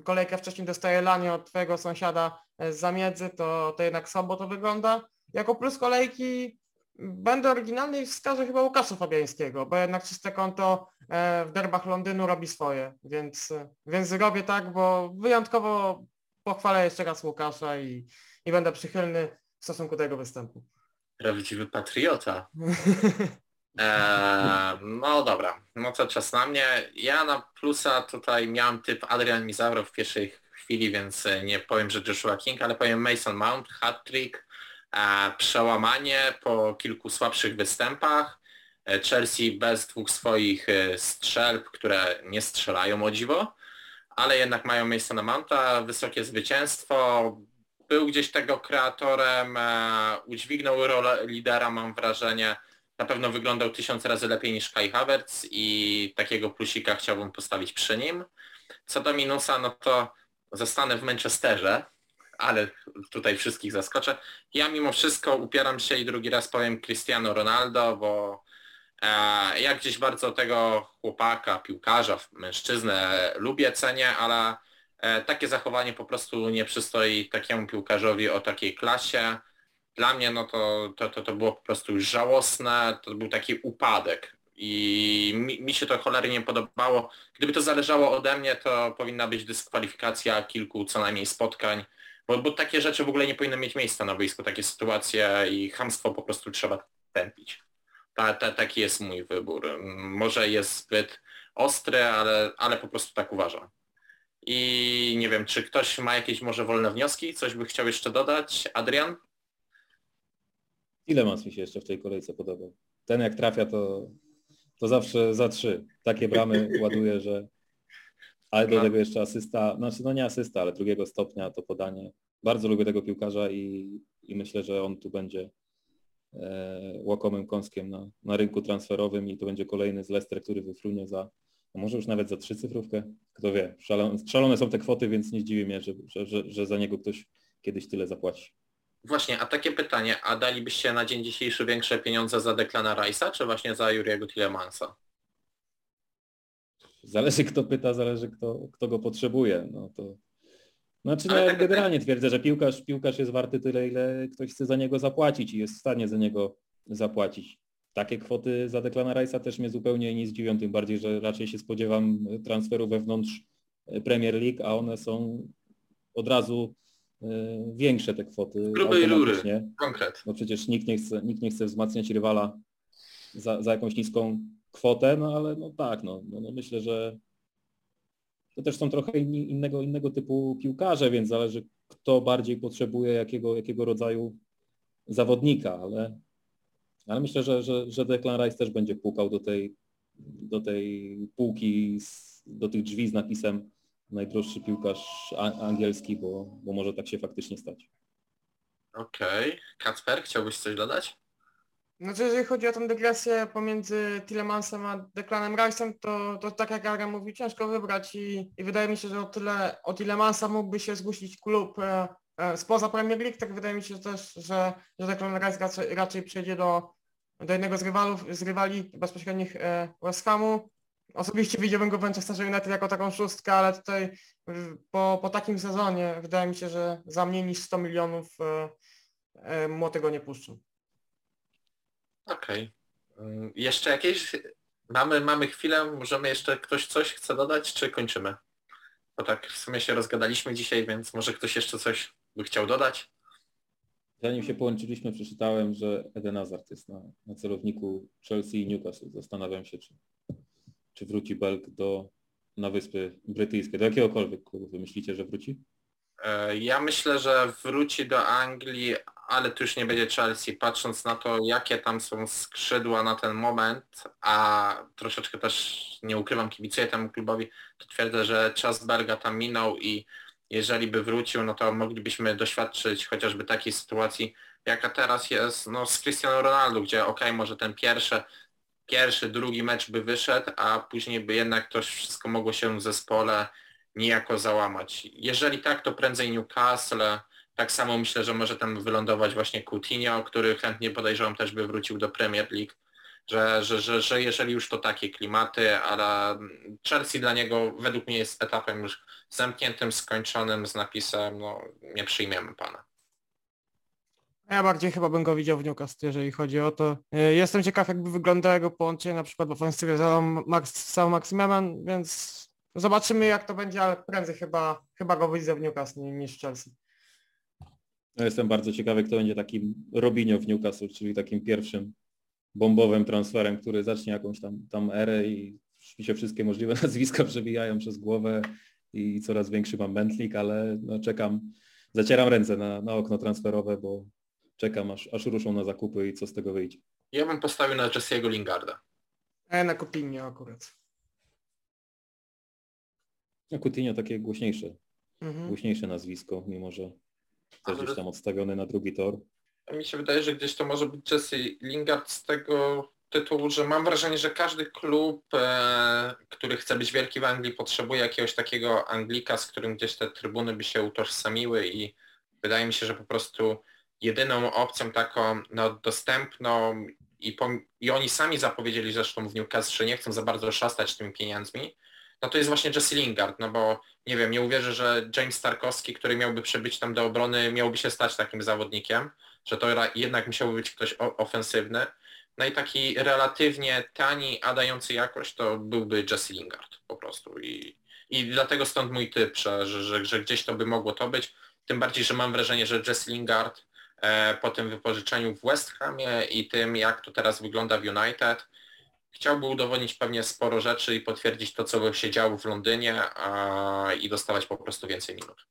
Speaker 2: kolejkę wcześniej dostaje lanie od twojego sąsiada z zamiedzy, to, to jednak słabo to wygląda. Jako plus kolejki Będę oryginalny i wskażę chyba Łukasza Fabiańskiego, bo jednak czyste konto e, w derbach Londynu robi swoje, więc, więc robię tak, bo wyjątkowo pochwalę jeszcze raz Łukasza i, i będę przychylny w stosunku do jego występu.
Speaker 1: Prawdziwy patriota. Eee, *laughs* no dobra, no to czas na mnie. Ja na plusa tutaj miałem typ Adrian Mizaro w pierwszej chwili, więc nie powiem, że Joshua King, ale powiem Mason Mount, hat-trick, przełamanie po kilku słabszych występach. E, Chelsea bez dwóch swoich e, strzelb, które nie strzelają o dziwo, ale jednak mają miejsce na Mounta, wysokie zwycięstwo. Był gdzieś tego kreatorem, e, udźwignął rolę lidera, mam wrażenie. Na pewno wyglądał tysiąc razy lepiej niż Kai Havertz i takiego plusika chciałbym postawić przy nim. Co do minusa, no to zostanę w Manchesterze, ale tutaj wszystkich zaskoczę. Ja mimo wszystko upieram się i drugi raz powiem Cristiano Ronaldo, bo e, ja gdzieś bardzo tego chłopaka, piłkarza, mężczyznę lubię, cenię, ale e, takie zachowanie po prostu nie przystoi takiemu piłkarzowi o takiej klasie. Dla mnie no to, to, to, to było po prostu już żałosne, to był taki upadek i mi, mi, się to cholernie podobało. Gdyby to zależało ode mnie, to powinna być dyskwalifikacja kilku co najmniej spotkań bo, bo takie rzeczy w ogóle nie powinny mieć miejsca na boisku, takie sytuacje i hamstwo po prostu trzeba tępić. Ta, ta, taki jest mój wybór. Może jest zbyt ostry, ale, ale po prostu tak uważam. I nie wiem, czy ktoś ma jakieś może wolne wnioski? Coś by chciał jeszcze dodać? Adrian?
Speaker 3: Ile mas mi się jeszcze w tej kolejce podobał? Ten jak trafia, to, to zawsze za trzy. Takie bramy *laughs* ładuje, że ale do tego jeszcze asysta, znaczy no nie asysta, ale drugiego stopnia to podanie. Bardzo lubię tego piłkarza i, i myślę, że on tu będzie e, łakomym kąskiem na, na rynku transferowym i to będzie kolejny z Leicester, który wyfrunie za, a może już nawet za trzy cyfrówkę. Kto wie, szalone, szalone są te kwoty, więc nie zdziwi mnie, że, że, że, że za niego ktoś kiedyś tyle zapłaci.
Speaker 1: Właśnie, a takie pytanie, a dalibyście na dzień dzisiejszy większe pieniądze za Declana Rice'a, czy właśnie za Juriego Tillemansa?
Speaker 3: Zależy kto pyta, zależy kto, kto go potrzebuje. No to... Znaczy no, tak, generalnie twierdzę, że piłkarz, piłkarz jest warty tyle, ile ktoś chce za niego zapłacić i jest w stanie za niego zapłacić. Takie kwoty za Declana Rice'a też mnie zupełnie nie zdziwią, tym bardziej, że raczej się spodziewam transferu wewnątrz e, Premier League, a one są od razu y, większe te kwoty.
Speaker 1: Grubej rury, konkret.
Speaker 3: No przecież nikt nie chce, nikt nie chce wzmacniać rywala za, za jakąś niską kwotę, no ale no tak, no, no, no myślę, że to też są trochę inni, innego, innego typu piłkarze, więc zależy kto bardziej potrzebuje jakiego, jakiego rodzaju zawodnika, ale, ale myślę, że, że, że Declan Rice też będzie pukał do tej, do tej półki, z, do tych drzwi z napisem najdroższy piłkarz angielski, bo, bo może tak się faktycznie stać.
Speaker 1: Okej. Okay. Kacper, chciałbyś coś dodać?
Speaker 2: Znaczy, jeżeli chodzi o tą dygresję pomiędzy Tillemansem a Declanem Rice'em, to, to tak jak Ara mówi, ciężko wybrać i, i wydaje mi się, że o tyle o Tillemansa mógłby się zgłosić klub e, e, spoza Premier League, tak wydaje mi się też, że, że Declan Rice raczej, raczej przejdzie do, do jednego z rywalów, z rywali bezpośrednich e, West Hamu. Osobiście widziałbym go w Manchesterze United jako taką szóstkę, ale tutaj po, po takim sezonie wydaje mi się, że za mniej niż 100 milionów e, e, młodego nie puszczą.
Speaker 1: Okej. Okay. Jeszcze jakieś... Mamy, mamy chwilę, możemy jeszcze ktoś coś chce dodać, czy kończymy? Bo tak w sumie się rozgadaliśmy dzisiaj, więc może ktoś jeszcze coś by chciał dodać?
Speaker 3: Zanim się połączyliśmy, przeczytałem, że Eden Hazard jest na, na celowniku Chelsea i Newcastle. Zastanawiam się, czy, czy wróci Belg do, na Wyspy Brytyjskie, do jakiegokolwiek klubu. Wy myślicie, że wróci?
Speaker 1: E, ja myślę, że wróci do Anglii, ale to już nie będzie Chelsea. Patrząc na to, jakie tam są skrzydła na ten moment, a troszeczkę też nie ukrywam, kibicuję temu klubowi, to twierdzę, że czas Berga tam minął i jeżeli by wrócił, no to moglibyśmy doświadczyć chociażby takiej sytuacji, jaka teraz jest no, z Cristiano Ronaldo, gdzie ok, może ten pierwszy, pierwszy, drugi mecz by wyszedł, a później by jednak to wszystko mogło się w zespole niejako załamać. Jeżeli tak, to prędzej Newcastle, tak samo myślę, że może tam wylądować właśnie Coutinho, który chętnie podejrzewam też by wrócił do Premier League, że, że, że, że jeżeli już to takie klimaty, ale Chelsea dla niego według mnie jest etapem już zamkniętym, skończonym z napisem, no nie przyjmiemy pana.
Speaker 2: Ja bardziej chyba bym go widział w Newcastle, jeżeli chodzi o to. E, jestem ciekaw, jakby wygląda jego połączenie na przykład w ofensywie z Sam Maximeman, więc zobaczymy jak to będzie, ale prędzej chyba, chyba go widzę w Newcastle niż w Chelsea.
Speaker 3: Ja jestem bardzo ciekawy, kto będzie takim Robinio w Newcastle, czyli takim pierwszym bombowym transferem, który zacznie jakąś tam, tam erę i mi się wszystkie możliwe *laughs* nazwiska przebijają przez głowę i coraz większy mam mętlik, ale no czekam, zacieram ręce na, na okno transferowe, bo czekam aż, aż ruszą na zakupy i co z tego wyjdzie.
Speaker 1: Ja bym postawił na Jesse'ego Lingarda.
Speaker 2: A ja na Coutinho akurat.
Speaker 3: Na Coutinho takie głośniejsze, mhm. głośniejsze nazwisko, mimo że też gdzieś tam odstawiony na drugi tor.
Speaker 1: Mi się wydaje, że gdzieś to może być Jesse Lingard z tego tytułu, że mam wrażenie, że każdy klub, e, który chce być wielki w Anglii, potrzebuje jakiegoś takiego Anglika, z którym gdzieś te trybuny by się utożsamiły i wydaje mi się, że po prostu jedyną opcją taką no, dostępną i, i oni sami zapowiedzieli zresztą w Newcastle, że nie chcą za bardzo szastać tymi pieniędzmi, no to jest właśnie Jesse Lingard, no bo nie wiem, nie uwierzę, że James Tarkowski, który miałby przebyć tam do obrony, miałby się stać takim zawodnikiem, że to jednak musiałby być ktoś ofensywny. No i taki relatywnie tani, a dający jakość to byłby Jesse Lingard po prostu. I, i dlatego stąd mój typ, że, że, że gdzieś to by mogło to być. Tym bardziej, że mam wrażenie, że Jesse Lingard e, po tym wypożyczeniu w West Hamie i tym, jak to teraz wygląda w United, chciałby udowodnić pewnie sporo rzeczy i potwierdzić to, co się działo w Londynie a, i dostawać po prostu więcej minut.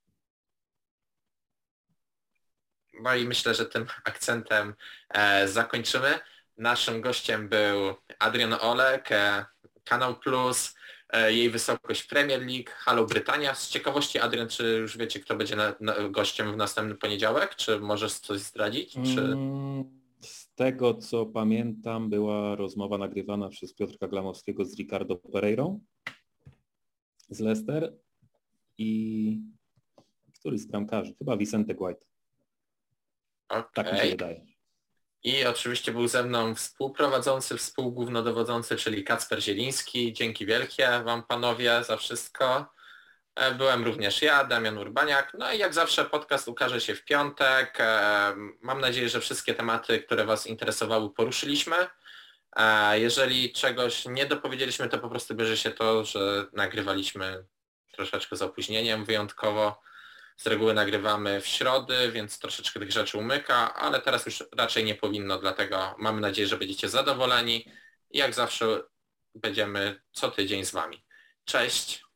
Speaker 1: No i myślę, że tym akcentem e, zakończymy. Naszym gościem był Adrian Olek, e, Kanał Plus, e, jej wysokość Premier League, Halo Brytania. Z ciekawości Adrian, czy już wiecie, kto będzie na, na, gościem w następny poniedziałek? Czy możesz coś zdradzić? Czy...
Speaker 3: Mm, tego co pamiętam była rozmowa nagrywana przez Piotrka Glamowskiego z Ricardo Pereirą z Leicester i który z bramkarzy? Chyba Vicente White.
Speaker 1: Okay.
Speaker 3: Tak mi się wydaje.
Speaker 1: I oczywiście był ze mną współprowadzący, współgównodowodzący, czyli Kacper Zieliński. Dzięki wielkie Wam panowie za wszystko. E, byłem również ja, Damian Urbaniak. No i jak zawsze podcast ukaże się w piątek. E, mam nadzieję, że wszystkie tematy, które Was interesowały, poruszyliśmy. E, jeżeli czegoś nie dopowiedzieliśmy, to po prostu bierze się to, że nagrywaliśmy troszeczkę z opóźnieniem wyjątkowo. Z reguły nagrywamy w środy, więc troszeczkę tych rzeczy umyka, ale teraz już raczej nie powinno, dlatego mamy nadzieję, że będziecie zadowoleni jak zawsze będziemy co tydzień z Wami. Cześć!